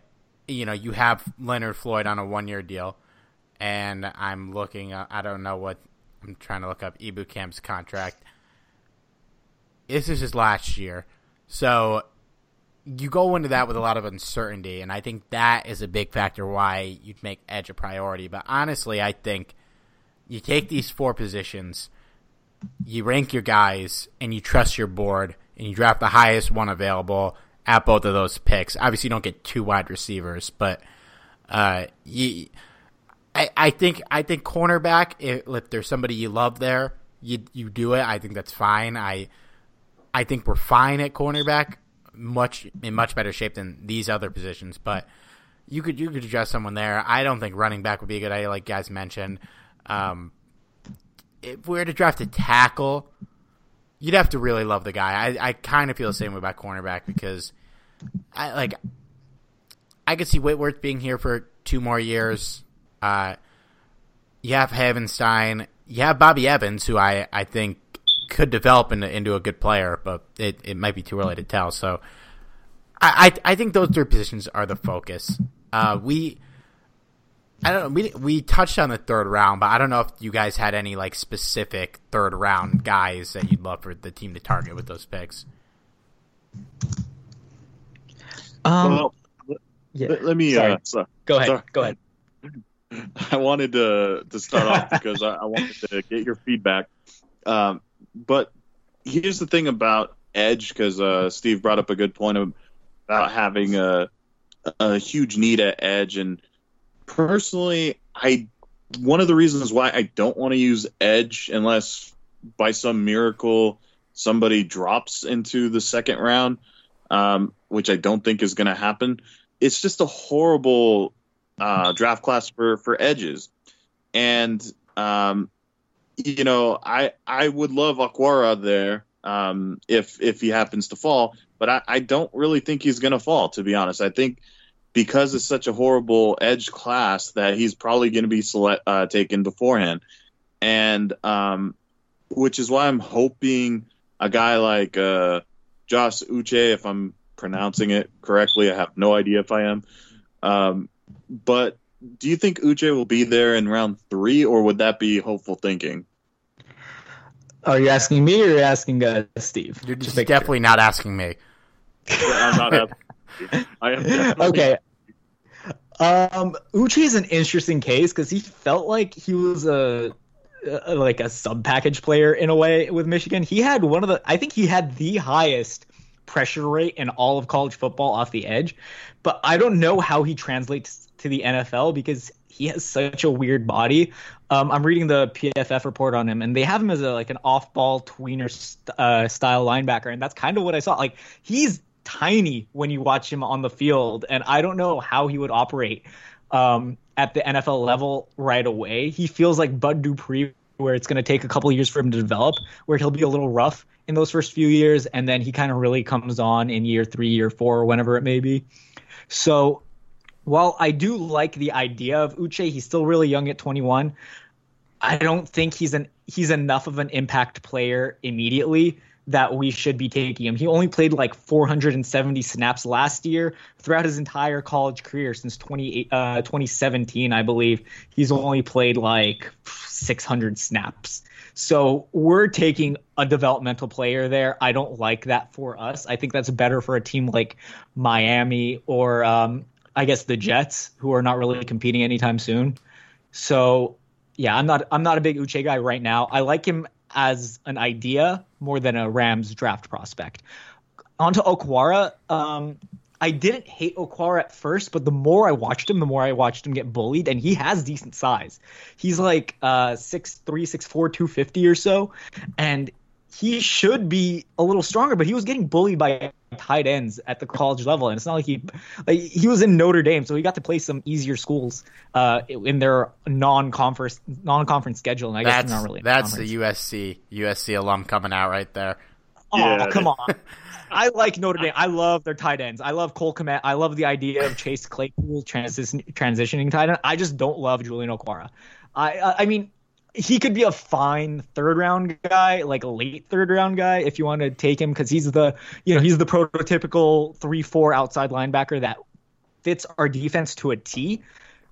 you know, you have Leonard Floyd on a one year deal, and I'm looking. Uh, I don't know what I'm trying to look up Ebukam's contract. This is his last year. So you go into that with a lot of uncertainty, and I think that is a big factor why you'd make edge a priority. But honestly, I think you take these four positions, you rank your guys, and you trust your board, and you draft the highest one available at both of those picks. Obviously, you don't get two wide receivers, but uh, you I, I think I think cornerback. If, there's somebody you love there, you you do it. I think that's fine. I I think we're fine at cornerback, much in much better shape than these other positions. But you could you could adjust someone there. I don't think running back would be a good idea, like guys mentioned. Um, if we were to draft a tackle, you'd have to really love the guy. I, I kind of feel the same way about cornerback because I like I could see Whitworth being here for two more years. Uh, you have Havenstein. You have Bobby Evans, who I, I think could develop into, into a good player, but it, it might be too early to tell. So I, I, I think those three positions are the focus. Uh, we I don't know. We we touched on the third round, but I don't know if you guys had any like specific third round guys that you'd love for the team to target with those picks.
Um, well,
yeah. let, let me. Uh,
go ahead. Sorry. Go ahead.
I wanted to to start off because I, I wanted to get your feedback. Um, but here's the thing about edge, because uh, Steve brought up a good point about having a a huge need at edge, and personally, I one of the reasons why I don't want to use edge unless by some miracle somebody drops into the second round, um, which I don't think is going to happen. It's just a horrible uh, draft class for for edges, and um, you know I I would love Okwara there um, if if he happens to fall, but I, I don't really think he's going to fall. To be honest, I think because it's such a horrible edge class that he's probably going to be select, uh, taken beforehand, and um, which is why I'm hoping a guy like uh, Josh Uche, if I'm pronouncing it correctly, I have no idea if I am. Um, but do you think Uche will be there in round three, or would that be hopeful thinking?
Are you asking me or are you asking uh, Steve?
You're just definitely sure. not asking me.
I'm not asking. I am
okay. Um, Uche is an interesting case because he felt like he was a, a like a sub package player in a way with Michigan. He had one of the, I think he had the highest pressure rate in all of college football off the edge, but I don't know how he translates to the NFL because he has such a weird body. Um, I'm reading the PFF report on him, and they have him as a like an off-ball tweener st- uh, style linebacker, and that's kind of what I saw. Like he's tiny when you watch him on the field, and I don't know how he would operate um, at the NFL level right away. He feels like Bud Dupree, where it's going to take a couple years for him to develop, where he'll be a little rough in those first few years, and then he kind of really comes on in year three, year four, whenever it may be. So while I do like the idea of Uche, he's still really young at 21. I don't think he's an he's enough of an impact player immediately that we should be taking him. He only played like 470 snaps last year throughout his entire college career since 20, uh, 2017, I believe. He's only played like 600 snaps. So we're taking a developmental player there. I don't like that for us. I think that's better for a team like Miami or um, I guess the Jets, who are not really competing anytime soon. So yeah, I'm not I'm not a big Uche guy right now. I like him as an idea more than a Rams draft prospect. On to Okwara. Um, I didn't hate Okwara at first, but the more I watched him, the more I watched him get bullied, and he has decent size. He's like uh, 6'3", 6'4", 250 or so, and he should be a little stronger, but he was getting bullied by tight ends at the college level, and it's not like he like he was in Notre Dame, so he got to play some easier schools uh, in their non-conference non-conference schedule. And I
that's,
guess not really.
That's the USC USC alum coming out right there.
Oh yeah. come on! I like Notre Dame. I love their tight ends. I love Cole Kmet. I love the idea of Chase Claypool transition, transitioning tight end. I just don't love Julian Okwara. I I mean he could be a fine third round guy, like a late third round guy, if you want to take him, because he's the you know he's the prototypical three four outside linebacker that fits our defense to a T.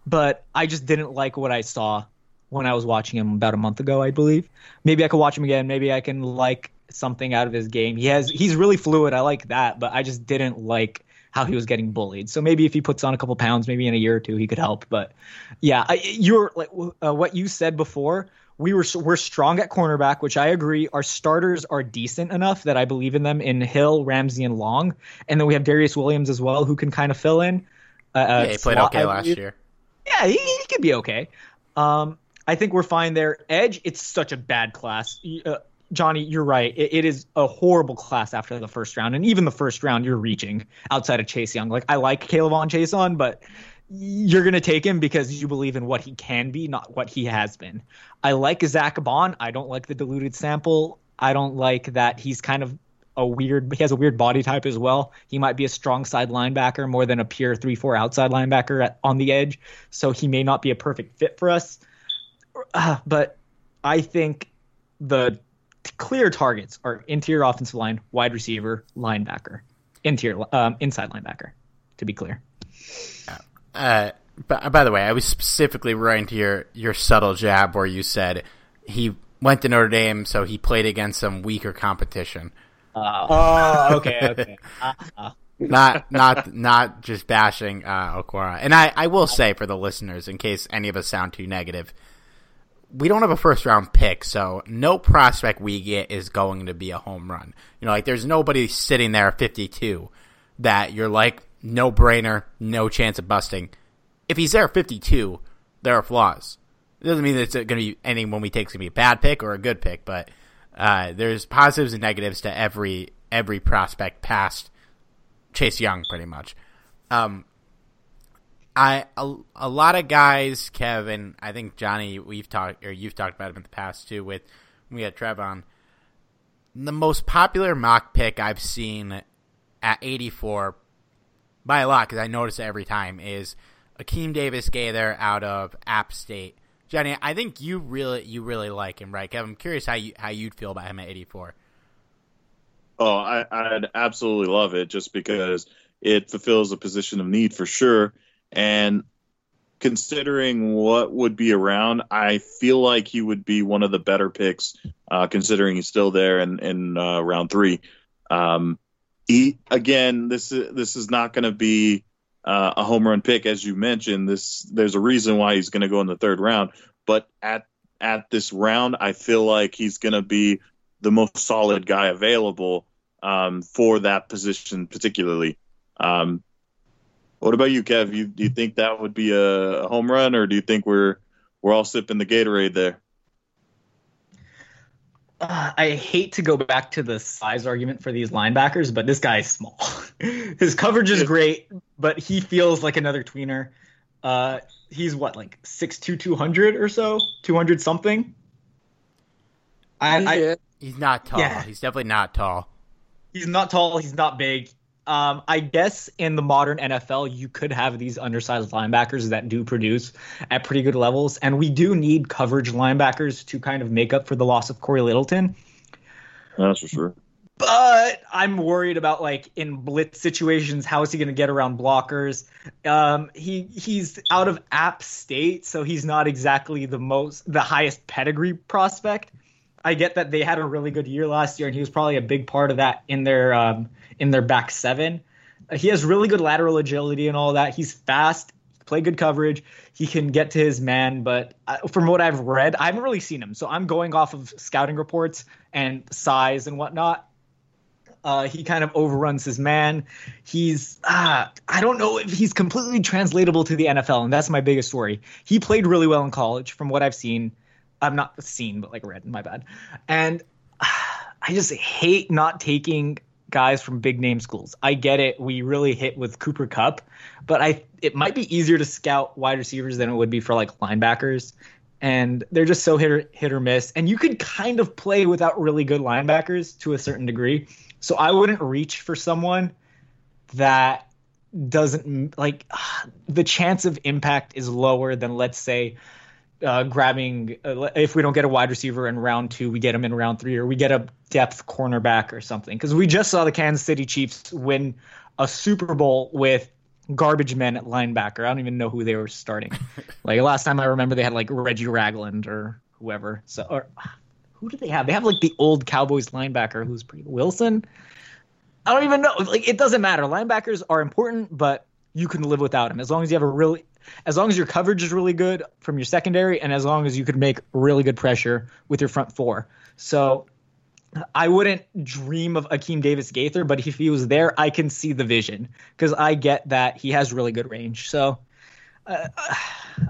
But I just didn't like what I saw when I was watching him about a month ago, I believe. Maybe I could watch him again. Maybe I can like something out of his game. He has he's really fluid. I like that, but I just didn't like how he was getting bullied. So maybe if he puts on a couple pounds, maybe in a year or two, he could help. But yeah, I, you're like uh, what you said before. We were we're strong at cornerback, which I agree. Our starters are decent enough that I believe in them in Hill, Ramsey, and Long, and then we have Darius Williams as well, who can kind of fill in.
Uh, uh yeah, he played slot, okay last year.
Yeah, he, he could be okay. Um, I think we're fine there. Edge, it's such a bad class. Uh, Johnny, you're right. It, it is a horrible class after the first round, and even the first round, you're reaching outside of Chase Young. Like I like Caleb on Chase Chaisson, but you're gonna take him because you believe in what he can be, not what he has been. I like Zack Baun. I don't like the diluted sample. I don't like that he's kind of a weird. He has a weird body type as well. He might be a strong side linebacker more than a pure three four outside linebacker at, on the edge. So he may not be a perfect fit for us. Uh, but I think the clear targets are interior offensive line, wide receiver, linebacker, interior, um, inside linebacker. To be clear.
Uh, but, by the way, I was specifically referring to your your subtle jab where you said he went to Notre Dame, so he played against some weaker competition.
Uh, oh, okay, okay. Uh, uh.
not not not just bashing uh, Okwara. And I, I will say for the listeners, in case any of us sound too negative, we don't have a first round pick, so no prospect we get is going to be a home run. You know, like there's nobody sitting there at 52 that you're like no brainer, no chance of busting. If he's there at 52, there are flaws. It doesn't mean that it's going to be anyone we take is going to be a bad pick or a good pick, but uh, there's positives and negatives to every every prospect past Chase Young, pretty much. Um, I a, a lot of guys, Kevin. I think Johnny, we've talked or you've talked about him in the past too. With we had Trev on. The most popular mock pick I've seen at 84 by a lot because I notice it every time is Akeem Davis Gaither out of App State. Johnny, I think you really you really like him, right? Kevin, I'm curious how you how you'd feel about him at 84.
Oh, I, I'd absolutely love it just because it fulfills a position of need for sure. And considering what would be around, I feel like he would be one of the better picks, uh, considering he's still there in, in uh, round three. Um, he again, this is this is not going to be uh, a home run pick, as you mentioned. This there's a reason why he's going to go in the third round, but at at this round, I feel like he's going to be the most solid guy available um, for that position, particularly. Um, what about you, Kev? You, do you think that would be a, a home run, or do you think we're we're all sipping the Gatorade there?
Uh, I hate to go back to the size argument for these linebackers, but this guy is small. His coverage is great, but he feels like another tweener. Uh, he's what, like 6'2", 200 or so, two hundred something.
I, I, he's not tall. Yeah. He's definitely not tall.
He's not tall. He's not big. Um, I guess in the modern NFL, you could have these undersized linebackers that do produce at pretty good levels, and we do need coverage linebackers to kind of make up for the loss of Corey Littleton.
That's for sure.
But I'm worried about like in blitz situations, how is he going to get around blockers? Um, he he's out of App State, so he's not exactly the most the highest pedigree prospect. I get that they had a really good year last year, and he was probably a big part of that in their um, in their back seven. Uh, he has really good lateral agility and all that. He's fast, play good coverage. He can get to his man, but uh, from what I've read, I haven't really seen him. So I'm going off of scouting reports and size and whatnot. Uh, he kind of overruns his man. He's uh, I don't know if he's completely translatable to the NFL, and that's my biggest worry. He played really well in college, from what I've seen. I'm not seen, but like read. My bad. And uh, I just hate not taking guys from big name schools. I get it. We really hit with Cooper Kupp, but I it might be easier to scout wide receivers than it would be for like linebackers. And they're just so hit or, hit or miss. And you could kind of play without really good linebackers to a certain degree. So I wouldn't reach for someone that doesn't like the chance of impact is lower than let's say uh, grabbing uh, if we don't get a wide receiver in round two, we get him in round three, or we get a depth cornerback or something. Because we just saw the Kansas City Chiefs win a Super Bowl with garbage men at linebacker. I don't even know who they were starting. like last time I remember, they had like Reggie Ragland or whoever. So or who do they have? They have like the old Cowboys linebacker who's pretty Wilson. I don't even know. Like it doesn't matter. Linebackers are important, but you can live without them as long as you have a really as long as your coverage is really good from your secondary and as long as you could make really good pressure with your front four. So I wouldn't dream of Akeem Davis Gaither, but if he was there, I can see the vision because I get that he has really good range. So uh,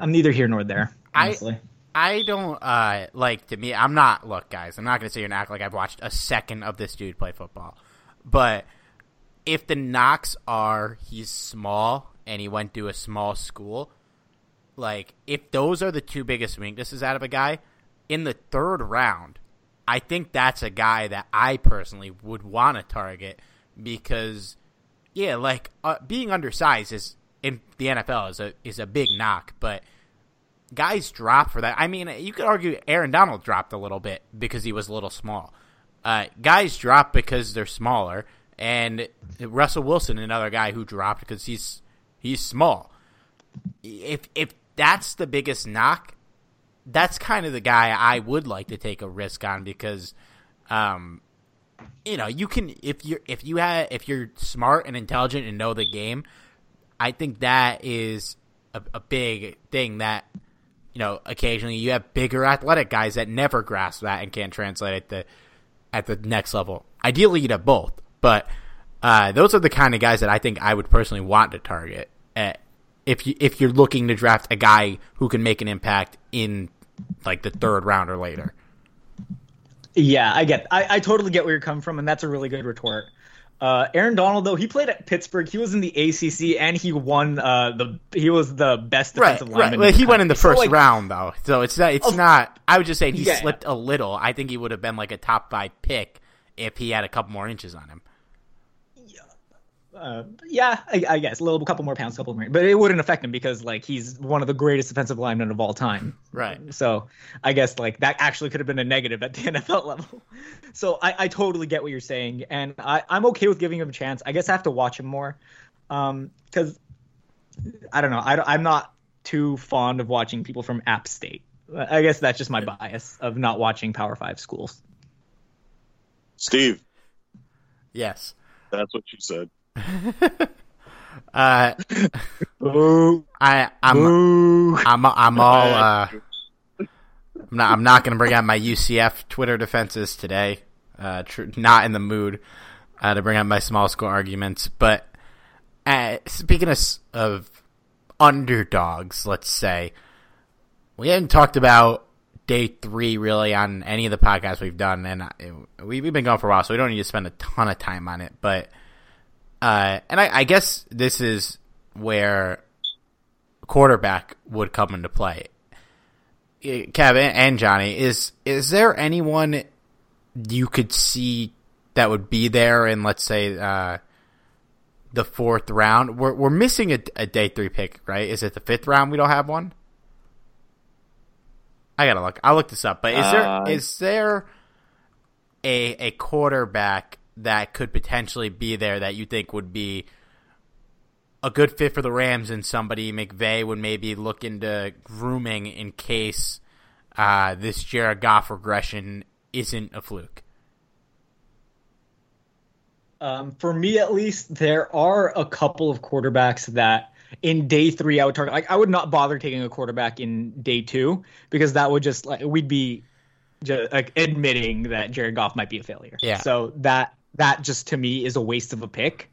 I'm neither here nor there. Honestly.
I I don't uh, like to me. I'm not. Look, guys, I'm not going to sit here and act like I've watched a second of this dude play football. But if the knocks are he's small and he went to a small school, like if those are the two biggest weaknesses out of a guy in the third round, I think that's a guy that I personally would want to target because, yeah, like uh, being undersized is in the NFL is a is a big knock, but guys drop for that. I mean, you could argue Aaron Donald dropped a little bit because he was a little small. Uh, guys drop because they're smaller, and Russell Wilson, another guy who dropped because he's He's small. If if that's the biggest knock, that's kind of the guy I would like to take a risk on because, um, you know, you can if you're if you have if you're smart and intelligent and know the game, I think that is a, a big thing that you know occasionally you have bigger athletic guys that never grasp that and can't translate it the at the next level. Ideally, you'd have both, but uh, those are the kind of guys that I think I would personally want to target. At, if you if you're looking to draft a guy who can make an impact in like the third round or later.
Yeah, I get. I, I totally get where you're coming from, and that's a really good retort. Uh, Aaron Donald, though, he played at Pittsburgh. He was in the ACC, and he won uh, the. He was the best defensive
right,
lineman.
Right. Well, he went in the first
so, like,
round, though, so it's not. It's
of,
not. I would just say he
yeah.
slipped a little. I think he would have been like a top five pick if he had a couple more inches on him.
Uh, yeah, I, I, guess a little, couple more pounds, a couple more, but it wouldn't affect him because like he's one of the greatest defensive linemen of all time.
Right.
So I guess like that actually could have been a negative at the NFL level. So I, I totally get what you're saying, and I, I'm okay with giving him a chance. I guess I have to watch him more, um, because I don't know. I, I'm not too fond of watching people from App State. I guess that's just my bias of not watching Power Five schools.
Steve.
Yes.
That's what you said.
uh, I I'm I'm I'm all uh, I'm not I'm not gonna bring out my UCF Twitter defenses today. Uh, tr- not in the mood uh, to bring out my small school arguments. But uh, speaking of of underdogs, let's say we haven't talked about day three really on any of the podcasts we've done, and it, we, we've been going for a while, so we don't need to spend a ton of time on it, but. Uh, and I, I, guess this is where quarterback would come into play. Kevin and Johnny, is is there anyone you could see that would be there in, let's say, uh, the fourth round? We're we're missing a, a, day three pick, right? Is it the fifth round? We don't have one. I gotta look. I'll look this up. But is there uh, is there a a quarterback? That could potentially be there that you think would be a good fit for the Rams and somebody McVay would maybe look into grooming in case uh, this Jared Goff regression isn't a fluke?
Um, for me, at least, there are a couple of quarterbacks that in day three I would target. Like I would not bother taking a quarterback in day two because that would just like we'd be just, like admitting that Jared Goff might be a failure.
Yeah.
So that that just to me is a waste of a pick.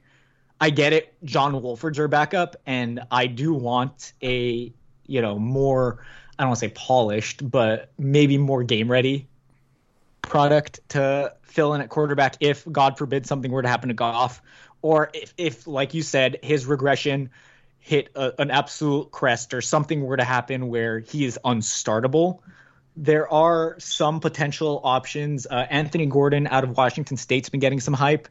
I get it. John Wolford's our backup, and I do want a you know more. I don't want to say polished, but maybe more game ready product to fill in at quarterback if God forbid something were to happen to Goff, or if, if like you said, his regression hit a, an absolute crest or something were to happen where he is unstartable. There are some potential options. Uh, Anthony Gordon out of Washington State's been getting some hype.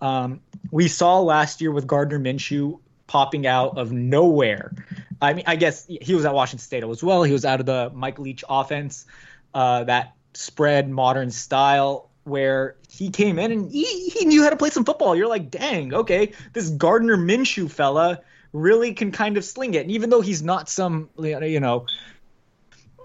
Um, we saw last year with Gardner Minshew popping out of nowhere. I mean, I guess he was at Washington State as well. He was out of the Mike Leach offense, uh, that spread modern style where he came in and he, he knew how to play some football. You're like, dang, okay, this Gardner Minshew fella really can kind of sling it. And even though he's not some, you know,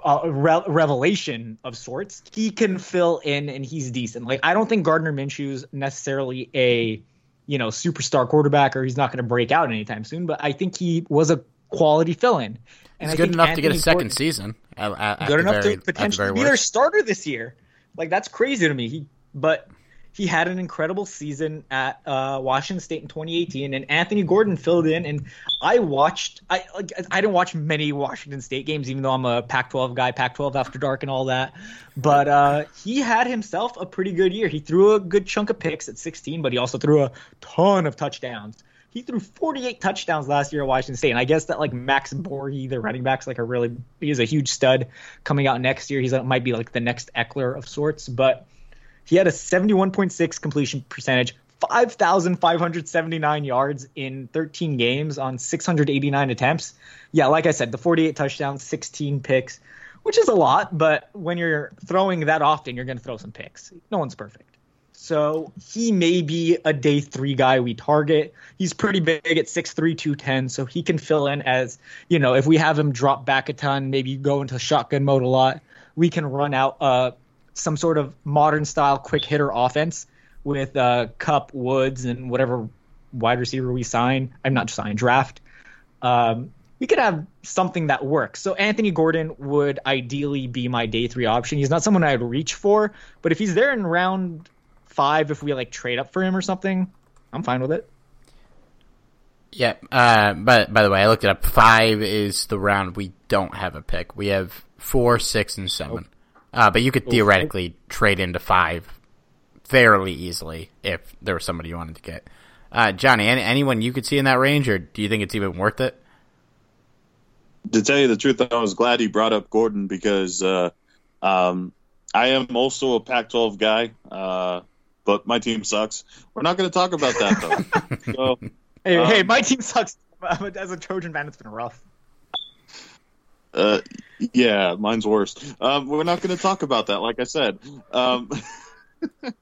uh, re- revelation of sorts, he can fill in and he's decent. Like I don't think Gardner Minshew's necessarily a you know superstar quarterback or he's not going to break out anytime soon, but I think he was a quality fill in.
And he's I good enough Anthony to get a second Gordon, season. At, at,
good enough
very,
to potentially be their starter this year. Like that's crazy to me. He but he had an incredible season at uh, Washington State in 2018, and Anthony Gordon filled in. And I watched. I like. I didn't watch many Washington State games, even though I'm a Pac-12 guy, Pac-12 after dark and all that. But uh, he had himself a pretty good year. He threw a good chunk of picks at 16, but he also threw a ton of touchdowns. He threw 48 touchdowns last year at Washington State, and I guess that like Max Borghi, the running back's like a really he's a huge stud coming out next year. He's might be like the next Ekeler of sorts, but he had a 71.6 completion percentage, 5,579 yards in 13 games on 689 attempts. Yeah, like I said, the 48 touchdowns, 16 picks, which is a lot, but when you're throwing that often, you're going to throw some picks. No one's perfect. So he may be a day three guy we target. He's pretty big at 6'3, 210, so he can fill in as, you know, if we have him drop back a ton, maybe go into shotgun mode a lot, we can run out uh, some sort of modern style quick hitter offense with uh, Kupp, Woods, and whatever wide receiver we sign. I'm not sign draft. Um, we could have something that works. So Anthony Gordon would ideally be my day three option. He's not someone I'd reach for, but if he's there in round five, if we like trade up for him or something, I'm fine with it.
Yeah. Uh, but by the way, I looked it up. Five is the round we don't have a pick. We have four, six, and seven. Uh, but you could theoretically trade into five fairly easily if there was somebody you wanted to get. Uh, Johnny, any, anyone you could see in that range, or do you think it's even worth it?
To tell you the truth, I was glad he brought up Gordon because uh, um, I am also a Pac-12 guy, uh, but my team sucks. We're not going to talk about that though. so,
hey,
um,
hey, my team sucks. As a Trojan fan, it's been rough.
Uh, yeah, mine's worse. Um, we're not going to talk about that, like I said. Um,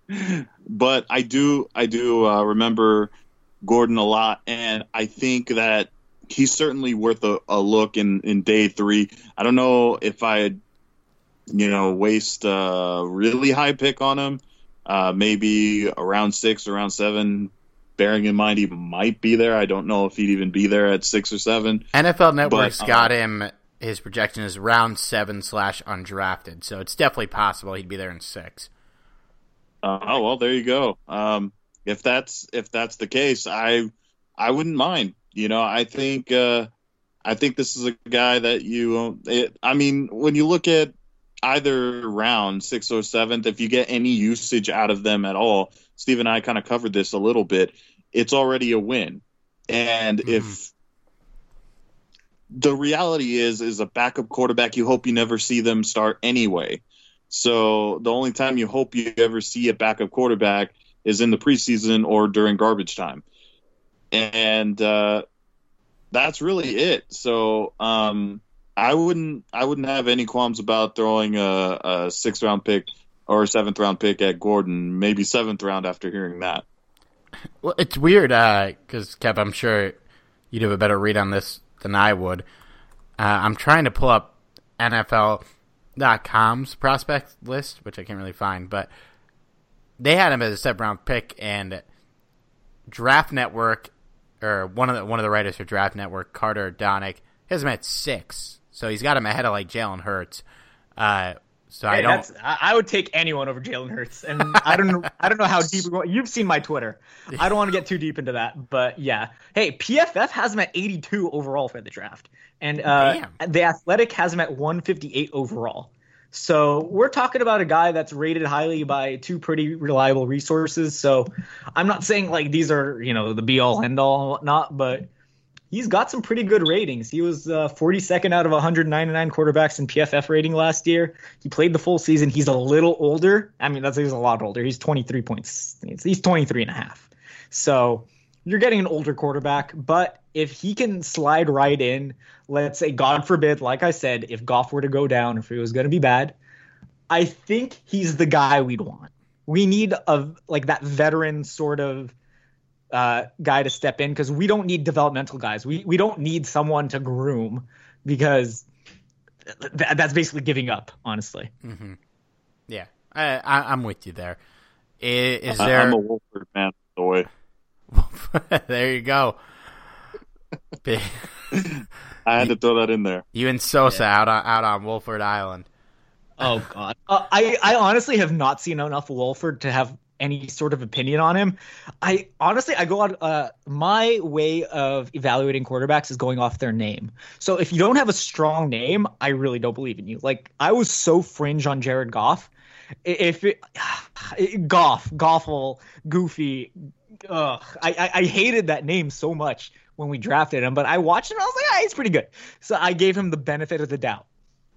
but I do, I do uh, remember Gordon a lot, and I think that he's certainly worth a, a look in, in day three. I don't know if I'd, you know, waste a really high pick on him. Uh, maybe around six, around seven, bearing in mind he might be there. I don't know if he'd even be there at six or seven.
NFL Network's
But, uh,
got him. His projection is round seven slash undrafted, so it's definitely possible he'd be there in six.
Uh, oh well, there you go. Um, if that's if that's the case, I I wouldn't mind. You know, I think uh, I think this is a guy that you. It, I mean, when you look at either round six or seventh, if you get any usage out of them at all, Steve and I kind of covered this a little bit. It's already a win, and if the reality is is a backup quarterback, you hope you never see them start anyway. So the only time you hope you ever see a backup quarterback is in the preseason or during garbage time, and uh, that's really it. So um, I wouldn't I wouldn't have any qualms about throwing a, a sixth round pick or a seventh round pick at Gordon, maybe seventh round after hearing that.
Well, it's weird because Kev, I'm sure you'd have a better read on this than I would. Uh, I'm trying to pull up NFL.com's prospect list, which I can't really find, but they had him as a seventh round pick, and Draft Network or one of the one of the writers for Draft Network, Carter Donick, has him at six, so he's got him ahead of like Jalen Hurts. Uh, so I don't.
I would take anyone over Jalen Hurts, and I don't know. I don't know how deep. You've seen my Twitter. I don't want to get too deep into that, but yeah. Hey, PFF has him at 82 overall for the draft, and uh, the Athletic has him at 158 overall. So we're talking about a guy that's rated highly by two pretty reliable resources. So I'm not saying like these are you know the be all end all and whatnot, but he's got some pretty good ratings. He was uh, 42nd out of 199 quarterbacks in PFF rating last year. He played the full season. He's a little older. I mean, that's he's a lot older. He's 23 points. He's 23 and a half. So you're getting an older quarterback, but if he can slide right in, let's say, God forbid, like I said, if Goff were to go down, if it was going to be bad, I think he's the guy we'd want. We need a like that veteran sort of uh, guy to step in because we don't need developmental guys. We we don't need someone to groom because th- that's basically giving up, honestly.
hmm Yeah, I, I, I'm with you there. Is, is there?
I'm a Wolford man, by the way.
there you go.
I had to throw that in there.
you and Sosa out on out on Wolford Island.
Oh God, uh, I I honestly have not seen enough Wolford to have any sort of opinion on him. I honestly I go on uh my way of evaluating quarterbacks is going off their name. So if you don't have a strong name, I really don't believe in you. Like I was so fringe on Jared Goff. If it, Goff, Goffle, Goofy, ugh, I, I I hated that name so much when we drafted him, but I watched him I was like, ah, he's pretty good. So I gave him the benefit of the doubt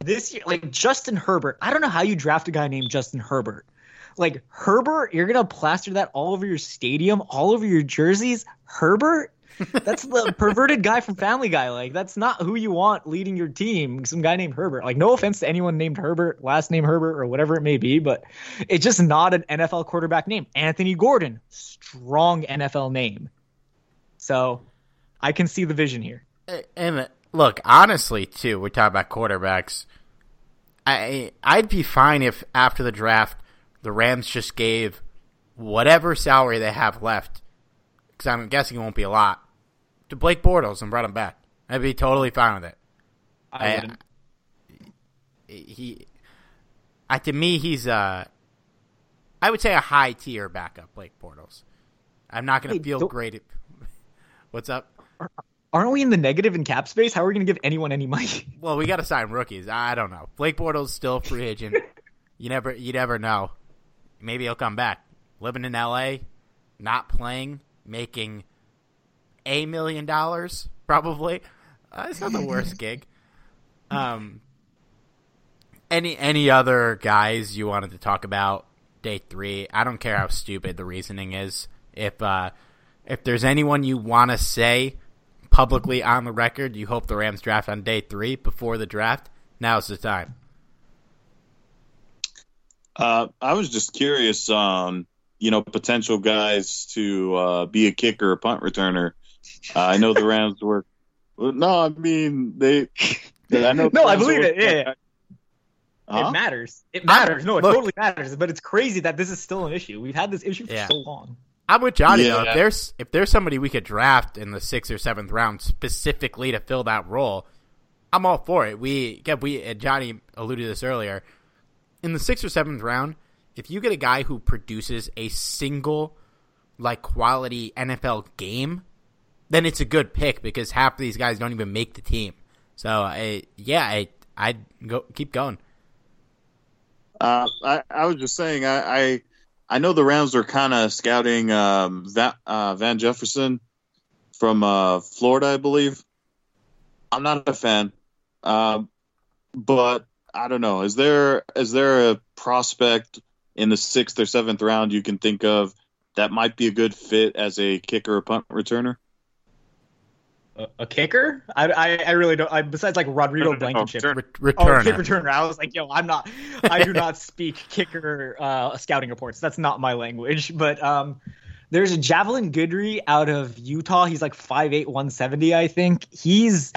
this year, like Justin Herbert, I don't know how you draft a guy named Justin Herbert. Like Herbert, you're gonna plaster that all over your stadium, all over your jerseys. Herbert, that's the perverted guy from Family Guy. Like that's not who you want leading your team. Some guy named Herbert. Like no offense to anyone named Herbert, last name Herbert or whatever it may be, but it's just not an NFL quarterback name. Anthony Gordon, strong NFL name. So I can see the vision here.
Uh, and uh, look, honestly, too, we're talking about quarterbacks. I I'd be fine if after the draft the Rams just gave whatever salary they have left, because I'm guessing it won't be a lot, to Blake Bortles and brought him back. I'd be totally fine with it.
I, I
he, I, to me, he's a, I would say a high tier backup, Blake Bortles. I'm not going to hey, feel great. At, what's up?
Aren't we in the negative in cap space? How are we going to give anyone any money?
Well, we got to sign rookies. I don't know. Blake Bortles still free agent. you never, you never know. Maybe he'll come back. Living in L.A., not playing, making a million dollars probably. Uh, it's not the worst gig. Um, any any other guys you wanted to talk about day three? I don't care how stupid the reasoning is. If uh, if there's anyone you want to say publicly on the record, you hope the Rams draft on day three before the draft. Now's the time.
Uh, I was just curious on you know potential guys to uh, be a kicker or punt returner. Uh, I know the Rams were. No, I mean they. I know.
no, I believe it. Yeah. Huh? It matters. It matters. No, it Look, totally matters. But it's crazy that this is still an issue. We've had this issue for yeah. so long.
I'm with Johnny yeah. though. If there's if there's somebody we could draft in the sixth or seventh round specifically to fill that role, I'm all for it. We yeah, we Johnny alluded to this earlier. In the sixth or seventh round, if you get a guy who produces a single like quality NFL game, then it's a good pick because half of these guys don't even make the team. So I yeah, I I'd go keep going.
Uh, I, I was just saying, I, I, I know the Rams are kind of scouting um, Van, uh, Van Jefferson from uh, Florida, I believe. I'm not a fan, um, but I don't know. Is there is there a prospect in the sixth or seventh round you can think of that might be a good fit as a kicker or punt returner?
a, kicker? I, I, I, really don't. I, besides like Rodrigo Blankenship,
oh, returner.
Oh, kick returner. I was like, yo, I'm not. I do not speak kicker uh, scouting reports. That's not my language. But um, there's a Javelin Guidry out of Utah. He's like 5'8", 170, I think. He's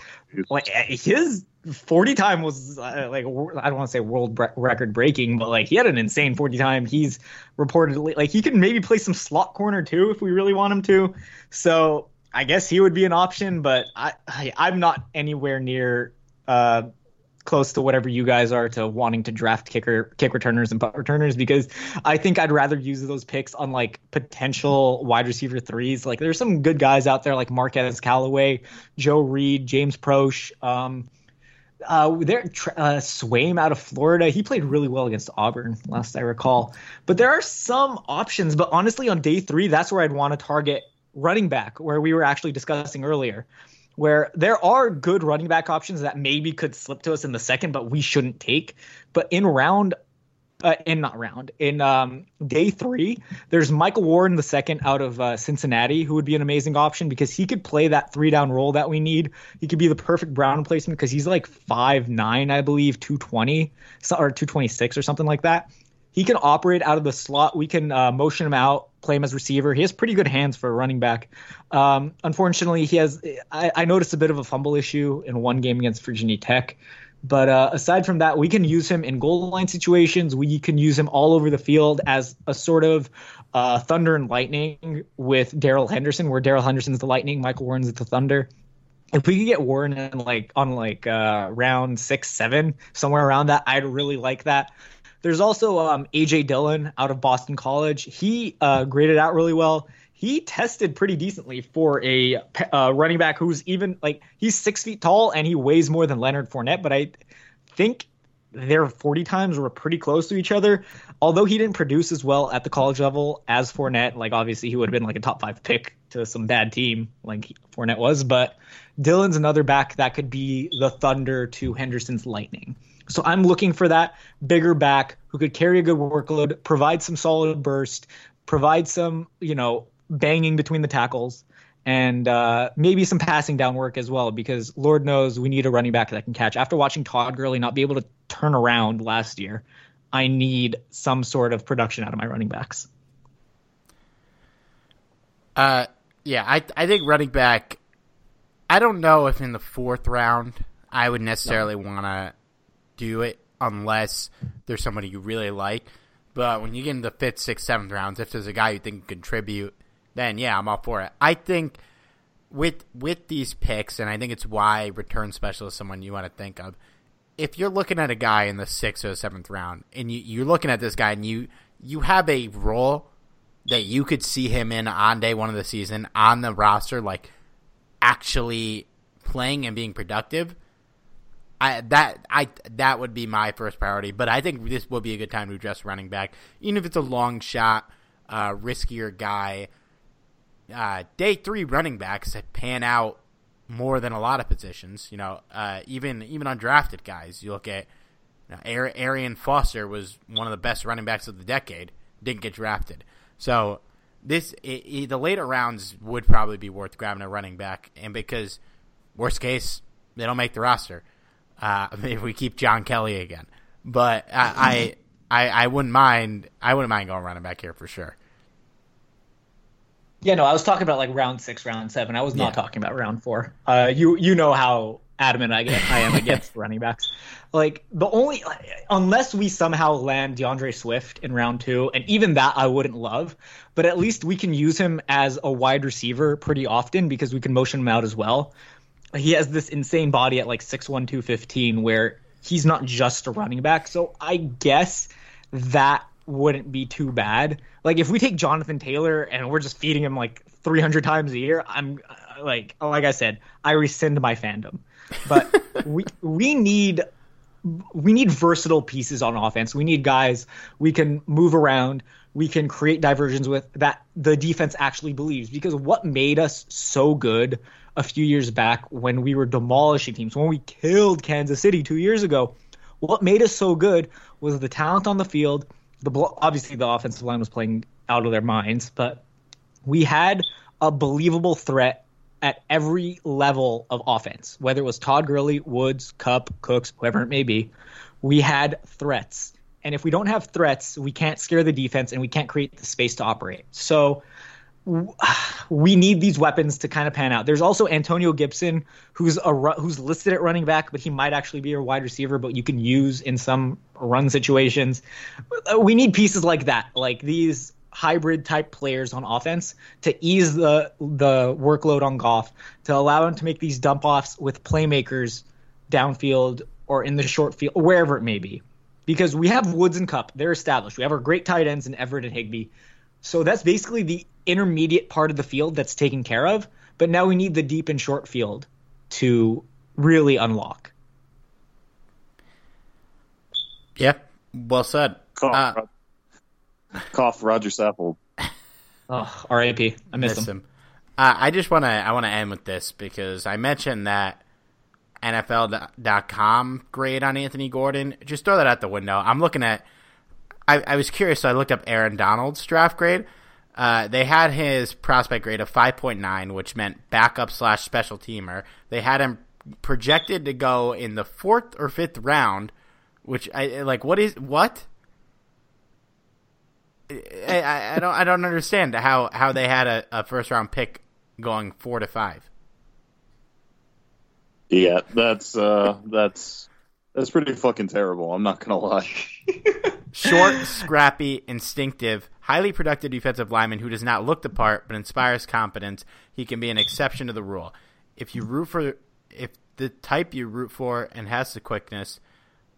like his 40 time was uh, like I don't want to say world bre- record breaking, but like he had an insane 40 time. He's reportedly like he can maybe play some slot corner too if we really want him to. So I guess he would be an option, but I, I am not anywhere near uh, close to whatever you guys are to wanting to draft kicker kick returners and punt returners because I think I'd rather use those picks on like potential wide receiver threes. Like there's some good guys out there like Marquez Callaway, Joe Reed, James Proche. Um, uh, there, uh, Swain out of Florida, he played really well against Auburn, last I recall. But there are some options. But honestly, on day three, that's where I'd want to target running back, where we were actually discussing earlier, where there are good running back options that maybe could slip to us in the second, but we shouldn't take. But in round, uh, in not round, in um, day three, there's Michael Warren the second out of uh, Cincinnati, who would be an amazing option because he could play that three down role that we need. He could be the perfect Brown replacement because he's like five nine, I believe, two twenty or two twenty six or something like that. He can operate out of the slot. We can uh, motion him out play him as receiver. He has pretty good hands for a running back. Um, unfortunately, he has. I, I, noticed a bit of a fumble issue in one game against Virginia Tech. But uh, aside from that, we can use him in goal line situations. We can use him all over the field as a sort of uh, thunder and lightning with Darrell Henderson, where Darrell Henderson's the lightning, Michael Warren's the thunder. If we could get Warren in like on like uh, round six, seven, somewhere around that, I'd really like that. There's also um, AJ Dillon out of Boston College. He uh, graded out really well. He tested pretty decently for a uh, running back who's even like he's six feet tall and he weighs more than Leonard Fournette. But I think their 40 times were pretty close to each other. Although he didn't produce as well at the college level as Fournette, like obviously he would have been like a top five pick to some bad team like Fournette was. But Dillon's another back that could be the Thunder to Henderson's Lightning. So I'm looking for that bigger back who could carry a good workload, provide some solid burst, provide some, you know, banging between the tackles, and uh, maybe some passing down work as well, because Lord knows we need a running back that can catch. After watching Todd Gurley not be able to turn around last year, I need some sort of production out of my running backs.
Uh, yeah, I I think running back. I don't know if in the fourth round I would necessarily no. want to do it unless there's somebody you really like. But when you get into the fifth, sixth, seventh rounds, if there's a guy you think can contribute, then yeah, I'm all for it. I think with with these picks, and I think it's why return specialist is someone you want to think of. If you're looking at a guy in the sixth or seventh round, and you, you're looking at this guy, and you you have a role that you could see him in on day one of the season on the roster, like actually playing and being productive, I that I that would be my first priority. But I think this would be a good time to address running back, even if it's a long shot, uh, riskier guy. Uh, day three running backs pan out more than a lot of positions. You know, uh, even even undrafted guys. You look at you know, Arian Foster was one of the best running backs of the decade. Didn't get drafted. So this it, it, the later rounds would probably be worth grabbing a running back, and because worst case they don't make the roster uh, if we keep John Kelly again. But I, I, I, I wouldn't mind. I wouldn't mind going running back here for sure.
Yeah, no, I was talking about like round six, round seven. I was not yeah. talking about round four. Uh, you you know how adamant I get I am against running backs. Like the only unless we somehow land D'Andre Swift in round two, and even that I wouldn't love, but at least we can use him as a wide receiver pretty often because we can motion him out as well he has this insane body at like 6'1", 215 where he's not just a running back. So I guess that wouldn't be too bad. Like if we take Jonathan Taylor and we're just feeding him like 300 times a year, I'm uh, like oh, like I said, I rescind my fandom. But we we need we need versatile pieces on offense. We need guys we can move around, we can create diversions with that the defense actually believes because what made us so good a few years back when we were demolishing teams, when we killed Kansas City two years ago. What made us so good was the talent on the field. The obviously the offensive line was playing out of their minds, but we had a believable threat at every level of offense, whether it was Todd Gurley, Woods, Kupp, Cooks, whoever it may be. We had threats. And if we don't have threats, we can't scare the defense and we can't create the space to operate. So we need these weapons to kind of pan out. There's also Antonio Gibson, who's a who's listed at running back, but he might actually be a wide receiver, but you can use in some run situations. Uh, we need pieces like that, like these hybrid type players on offense to ease the the workload on Goff, to allow him to make these dump offs with playmakers downfield or in the short field, wherever it may be. Because we have Woods and Kupp, they're established. We have our great tight ends in Everett and Higbee. So that's basically the intermediate part of the field that's taken care of. But now we need the deep and short field to really unlock.
Yeah, well said.
Cough, uh, cough Rodger Saffold.
Oh, R.I.P. I miss, miss him.
him. Uh, I just want to I want to end with this because I mentioned that NFL.com grade on Anthony Gordon. Just throw that out the window. I'm looking at. I, I was curious, so I looked up Aaron Donald's draft grade. Uh, they had his prospect grade of 5.9, which meant backup slash special teamer. They had him projected to go in the fourth or fifth round, which I like. What is what? I, I, I don't I don't understand how, how they had a, a first round pick going four to five.
Yeah, that's uh, that's that's pretty fucking terrible. I'm not gonna lie.
Short, scrappy, instinctive, highly productive defensive lineman who does not look the part but inspires confidence. He can be an exception to the rule. If you root for, if the type you root for and has the quickness,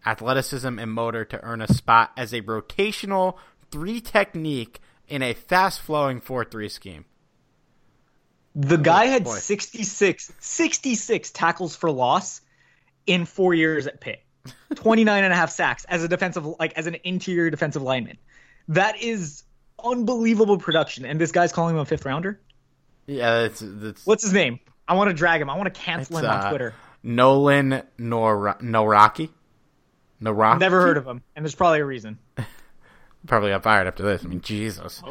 athleticism, and motor to earn a spot as a rotational three technique in a fast flowing 4 3 scheme.
The oh, guy oh, had boy. 66, 66 tackles for loss in four years at Pitt. 29 and a half sacks as a defensive like as an interior defensive lineman. That is unbelievable production. And this guy's calling him a fifth rounder.
Yeah, that's, that's
what's his name? I want to drag him. I want to cancel him on uh, Twitter.
Nolan Nor Nawrocki. Nawrocki.
Never heard of him, and there's probably a reason.
probably got fired after this. I mean, Jesus.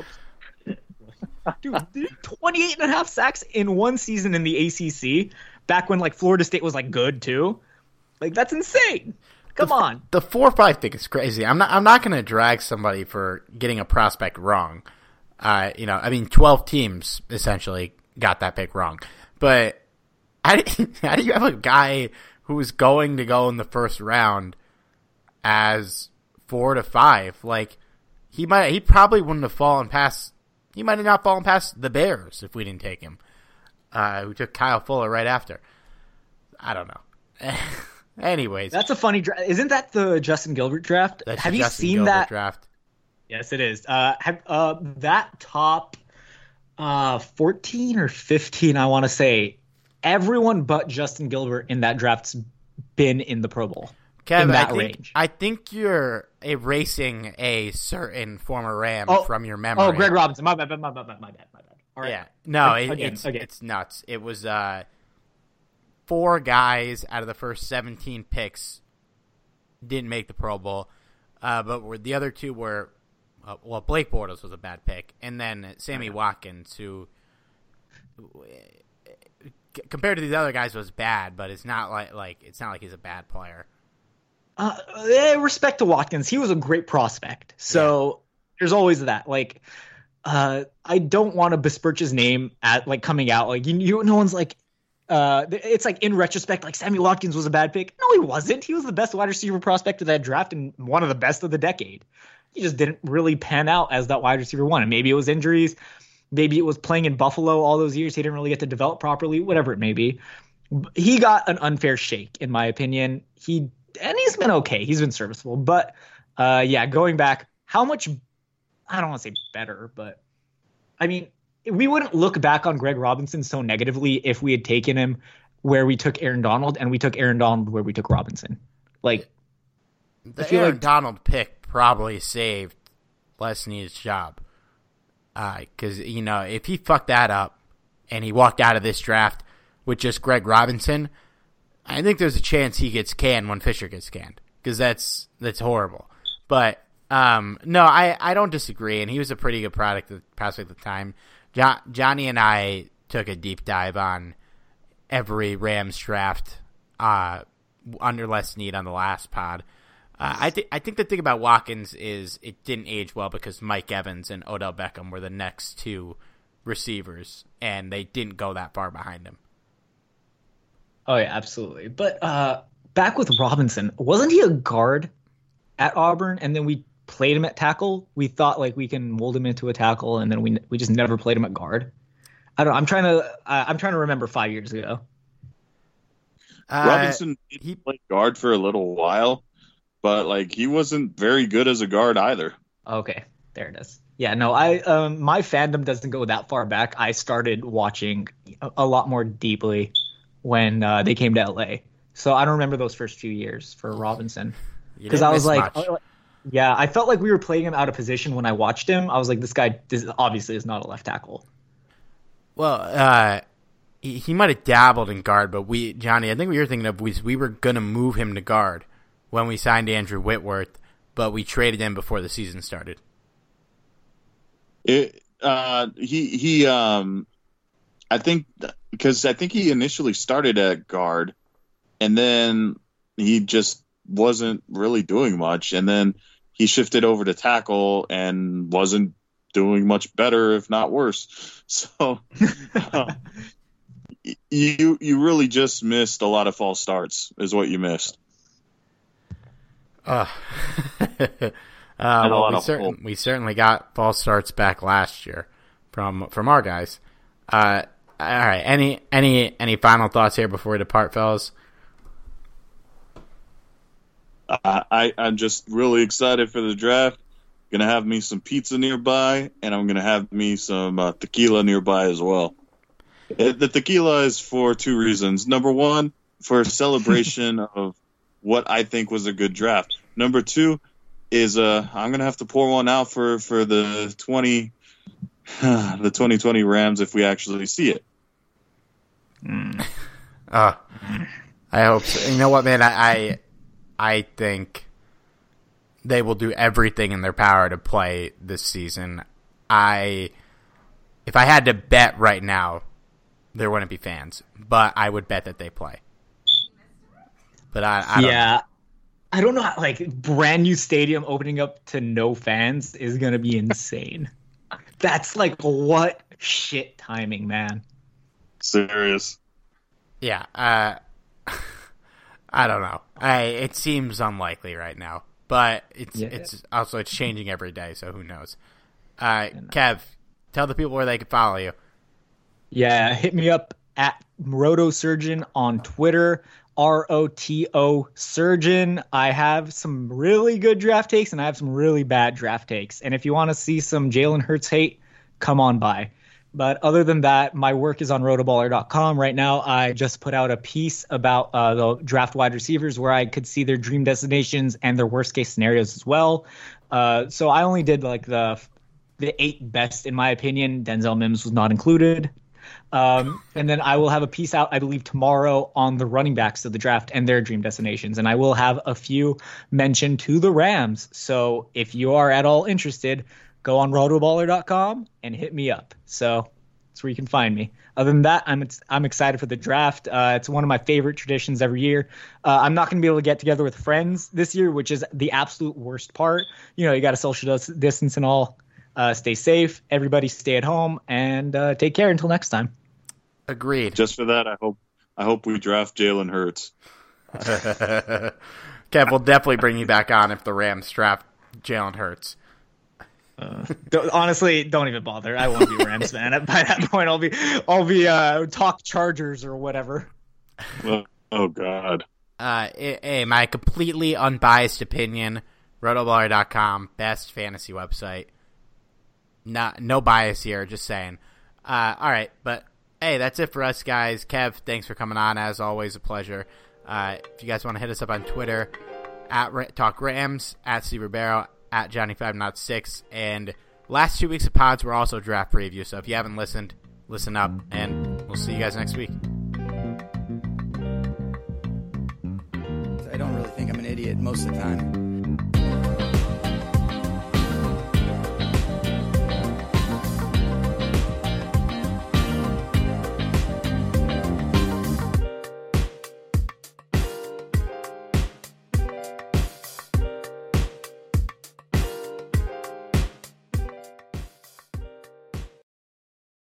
Dude, 28 and a half sacks in one season in the ACC, back when like Florida State was like good too. Like that's insane. Come
the,
on.
The four five thing is crazy. I'm not. I'm not going to drag somebody for getting a prospect wrong. Uh, you know, I mean, twelve teams essentially got that pick wrong. But how do, how do you have a guy who's going to go in the first round as four to five? Like he might he probably wouldn't have fallen past he might have not fallen past the Bears if we didn't take him. Uh, we took Kyle Fuller right after. I don't know. Anyways,
that's a funny draft. Isn't that the Justin Gilbert draft?
That's
have
the
you
Justin
seen
Gilbert
that
draft?
Yes, it is. Uh, have, uh, that top uh, 14 or 15, I want to say, everyone but Justin Gilbert in that draft's been in the Pro Bowl.
Kevin,
in that
I think,
range.
I think you're erasing a certain former Ram
Oh,
from your memory.
Oh, Greg Robinson. My bad, my bad, my bad, my bad. My bad. All right.
Yeah, no, it,
Again,
it's
again.
it's nuts. It was uh, four guys out of the first seventeen picks didn't make the Pro Bowl, uh, but were, the other two were uh, well, Blake Bortles was a bad pick, and then Sammy Watkins, who compared to these other guys was bad, but it's not like like it's not like he's a bad player.
Uh, eh, respect to Watkins, he was a great prospect. So there's always that. Like, uh, I don't want to besmirch his name at like coming out. Like, you, you no one's like, uh, it's like in retrospect, like Sammy Watkins was a bad pick. No, he wasn't. He was the best wide receiver prospect of that draft and one of the best of the decade. He just didn't really pan out as that wide receiver one. And maybe it was injuries. Maybe it was playing in Buffalo all those years. He didn't really get to develop properly, whatever it may be. He got an unfair shake, in my opinion. He and he's been okay. He's been serviceable. But uh, yeah, going back, how much I don't want to say better, but I mean, we wouldn't look back on Greg Robinson so negatively if we had taken him where we took Aaron Donald and we took Aaron Donald where we took Robinson. Like
The
feel
Aaron
like-
Donald pick probably saved Les Snead's job. Because, you know, if he fucked that up and he walked out of this draft with just Greg Robinson, I think there's a chance he gets canned when Fisher gets canned. Because that's, that's horrible. But, um, no, I, I don't disagree. And he was a pretty good product at, prospect at the time. Jo- Johnny and I took a deep dive on every Rams draft uh, under Les Snead on the last pod. Uh, I think I think the thing about Watkins is it didn't age well because Mike Evans and Odell Beckham were the next two receivers, and they didn't go that far behind him.
Oh yeah, absolutely. But uh, back with Robinson, wasn't he a guard at Auburn? And then we played him at tackle. We thought like we can mold him into a tackle, and then we we just never played him at guard. I don't. I'm trying to. Uh, I'm trying to remember five years ago.
Uh,
Robinson did play guard for a little while, but like he wasn't very good as a guard either.
Okay, there it is. Yeah, no, I um my fandom doesn't go that far back. I started watching a, a lot more deeply when uh, they came to LA. So I don't remember those first few years for Robinson because I was like,
much.
Yeah, I felt like we were playing him out of position when I watched him. I was like, this guy this obviously is not a left tackle.
Well, uh, he, he might have dabbled in guard, but we, Johnny, I think what you're thinking of was we were going to move him to guard when we signed Andrew Whitworth, but we traded him before the season started.
It, uh, he he um, I think because I think he initially started at guard, and then he just wasn't really doing much, and then he shifted over to tackle and wasn't doing much better, if not worse. So uh, you you really just missed a lot of false starts, is what you missed.
Uh, uh, well, we, certain, we certainly got false starts back last year from from our guys. Uh, all right, any any any final thoughts here before we depart, fellas?
I, I I'm just really excited for the draft. Gonna have me some pizza nearby, and I'm gonna have me some uh, tequila nearby as well. Uh, The tequila is for two reasons. Number one, for a celebration of what I think was a good draft. Number two is uh, I'm gonna have to pour one out for for the twenty the 2020 Rams if we actually see it.
Uh, I hope so. You know what, man? I, I I think they will do everything in their power to play this season. I if I had to bet right now, there wouldn't be fans, but I would bet that they play. But I, I don't
yeah. I don't know how like brand new stadium opening up to no fans is gonna be insane. That's like what shit timing, man.
Serious.
Yeah, uh, I don't know. I it seems unlikely right now. but it's
Yeah.
it's also it's changing every day, so who knows? Uh, Kev, tell the people where they can follow you.
Yeah, hit me up at Rotosurgeon on Twitter. R O T O Surgeon. I have some really good draft takes and I have some really bad draft takes. And if you want to see some Jalen Hurts hate, come on by. But other than that, my work is on rotoballer.com. Right now, I just put out a piece about uh, the draft wide receivers where I could see their dream destinations and their worst case scenarios as well. Uh, so I only did like the the eight best in my opinion. Denzel Mims was not included. Um, and then I will have a piece out, I believe, tomorrow on the running backs of the draft and their dream destinations. And I will have a few mentioned to the Rams. So if you are at all interested, go on rotoballer.com and hit me up. So that's where you can find me. Other than that, I'm I'm excited for the draft. Uh, it's one of my favorite traditions every year. Uh, I'm not going to be able to get together with friends this year, which is the absolute worst part. You know, you got to social dis- distance and all. Uh, stay safe. Everybody stay at home and uh, take care until next time.
Agreed.
Just for that, I hope I hope we draft Jalen Hurts.
Kev, we'll definitely bring you back on if the Rams draft Jalen Hurts.
Don't- honestly, don't even bother. I won't be Rams fan. By that point, I'll be I'll be uh, talk Chargers or whatever.
Oh, oh God.
Uh, hey, my completely unbiased opinion, rotoballer.com, best fantasy website. Not, no bias here, just saying. Uh, all right, but hey, that's it for us, guys. Kev, thanks for coming on. As always, a pleasure. Uh, if you guys want to hit us up on Twitter, at Ra- Talk Rams, at Steve Ribeiro, at Johnny Five Not Six. and last two weeks of pods were also draft preview. So if you haven't listened, listen up, and we'll see you guys next week.
I don't really think I'm an idiot most of the time.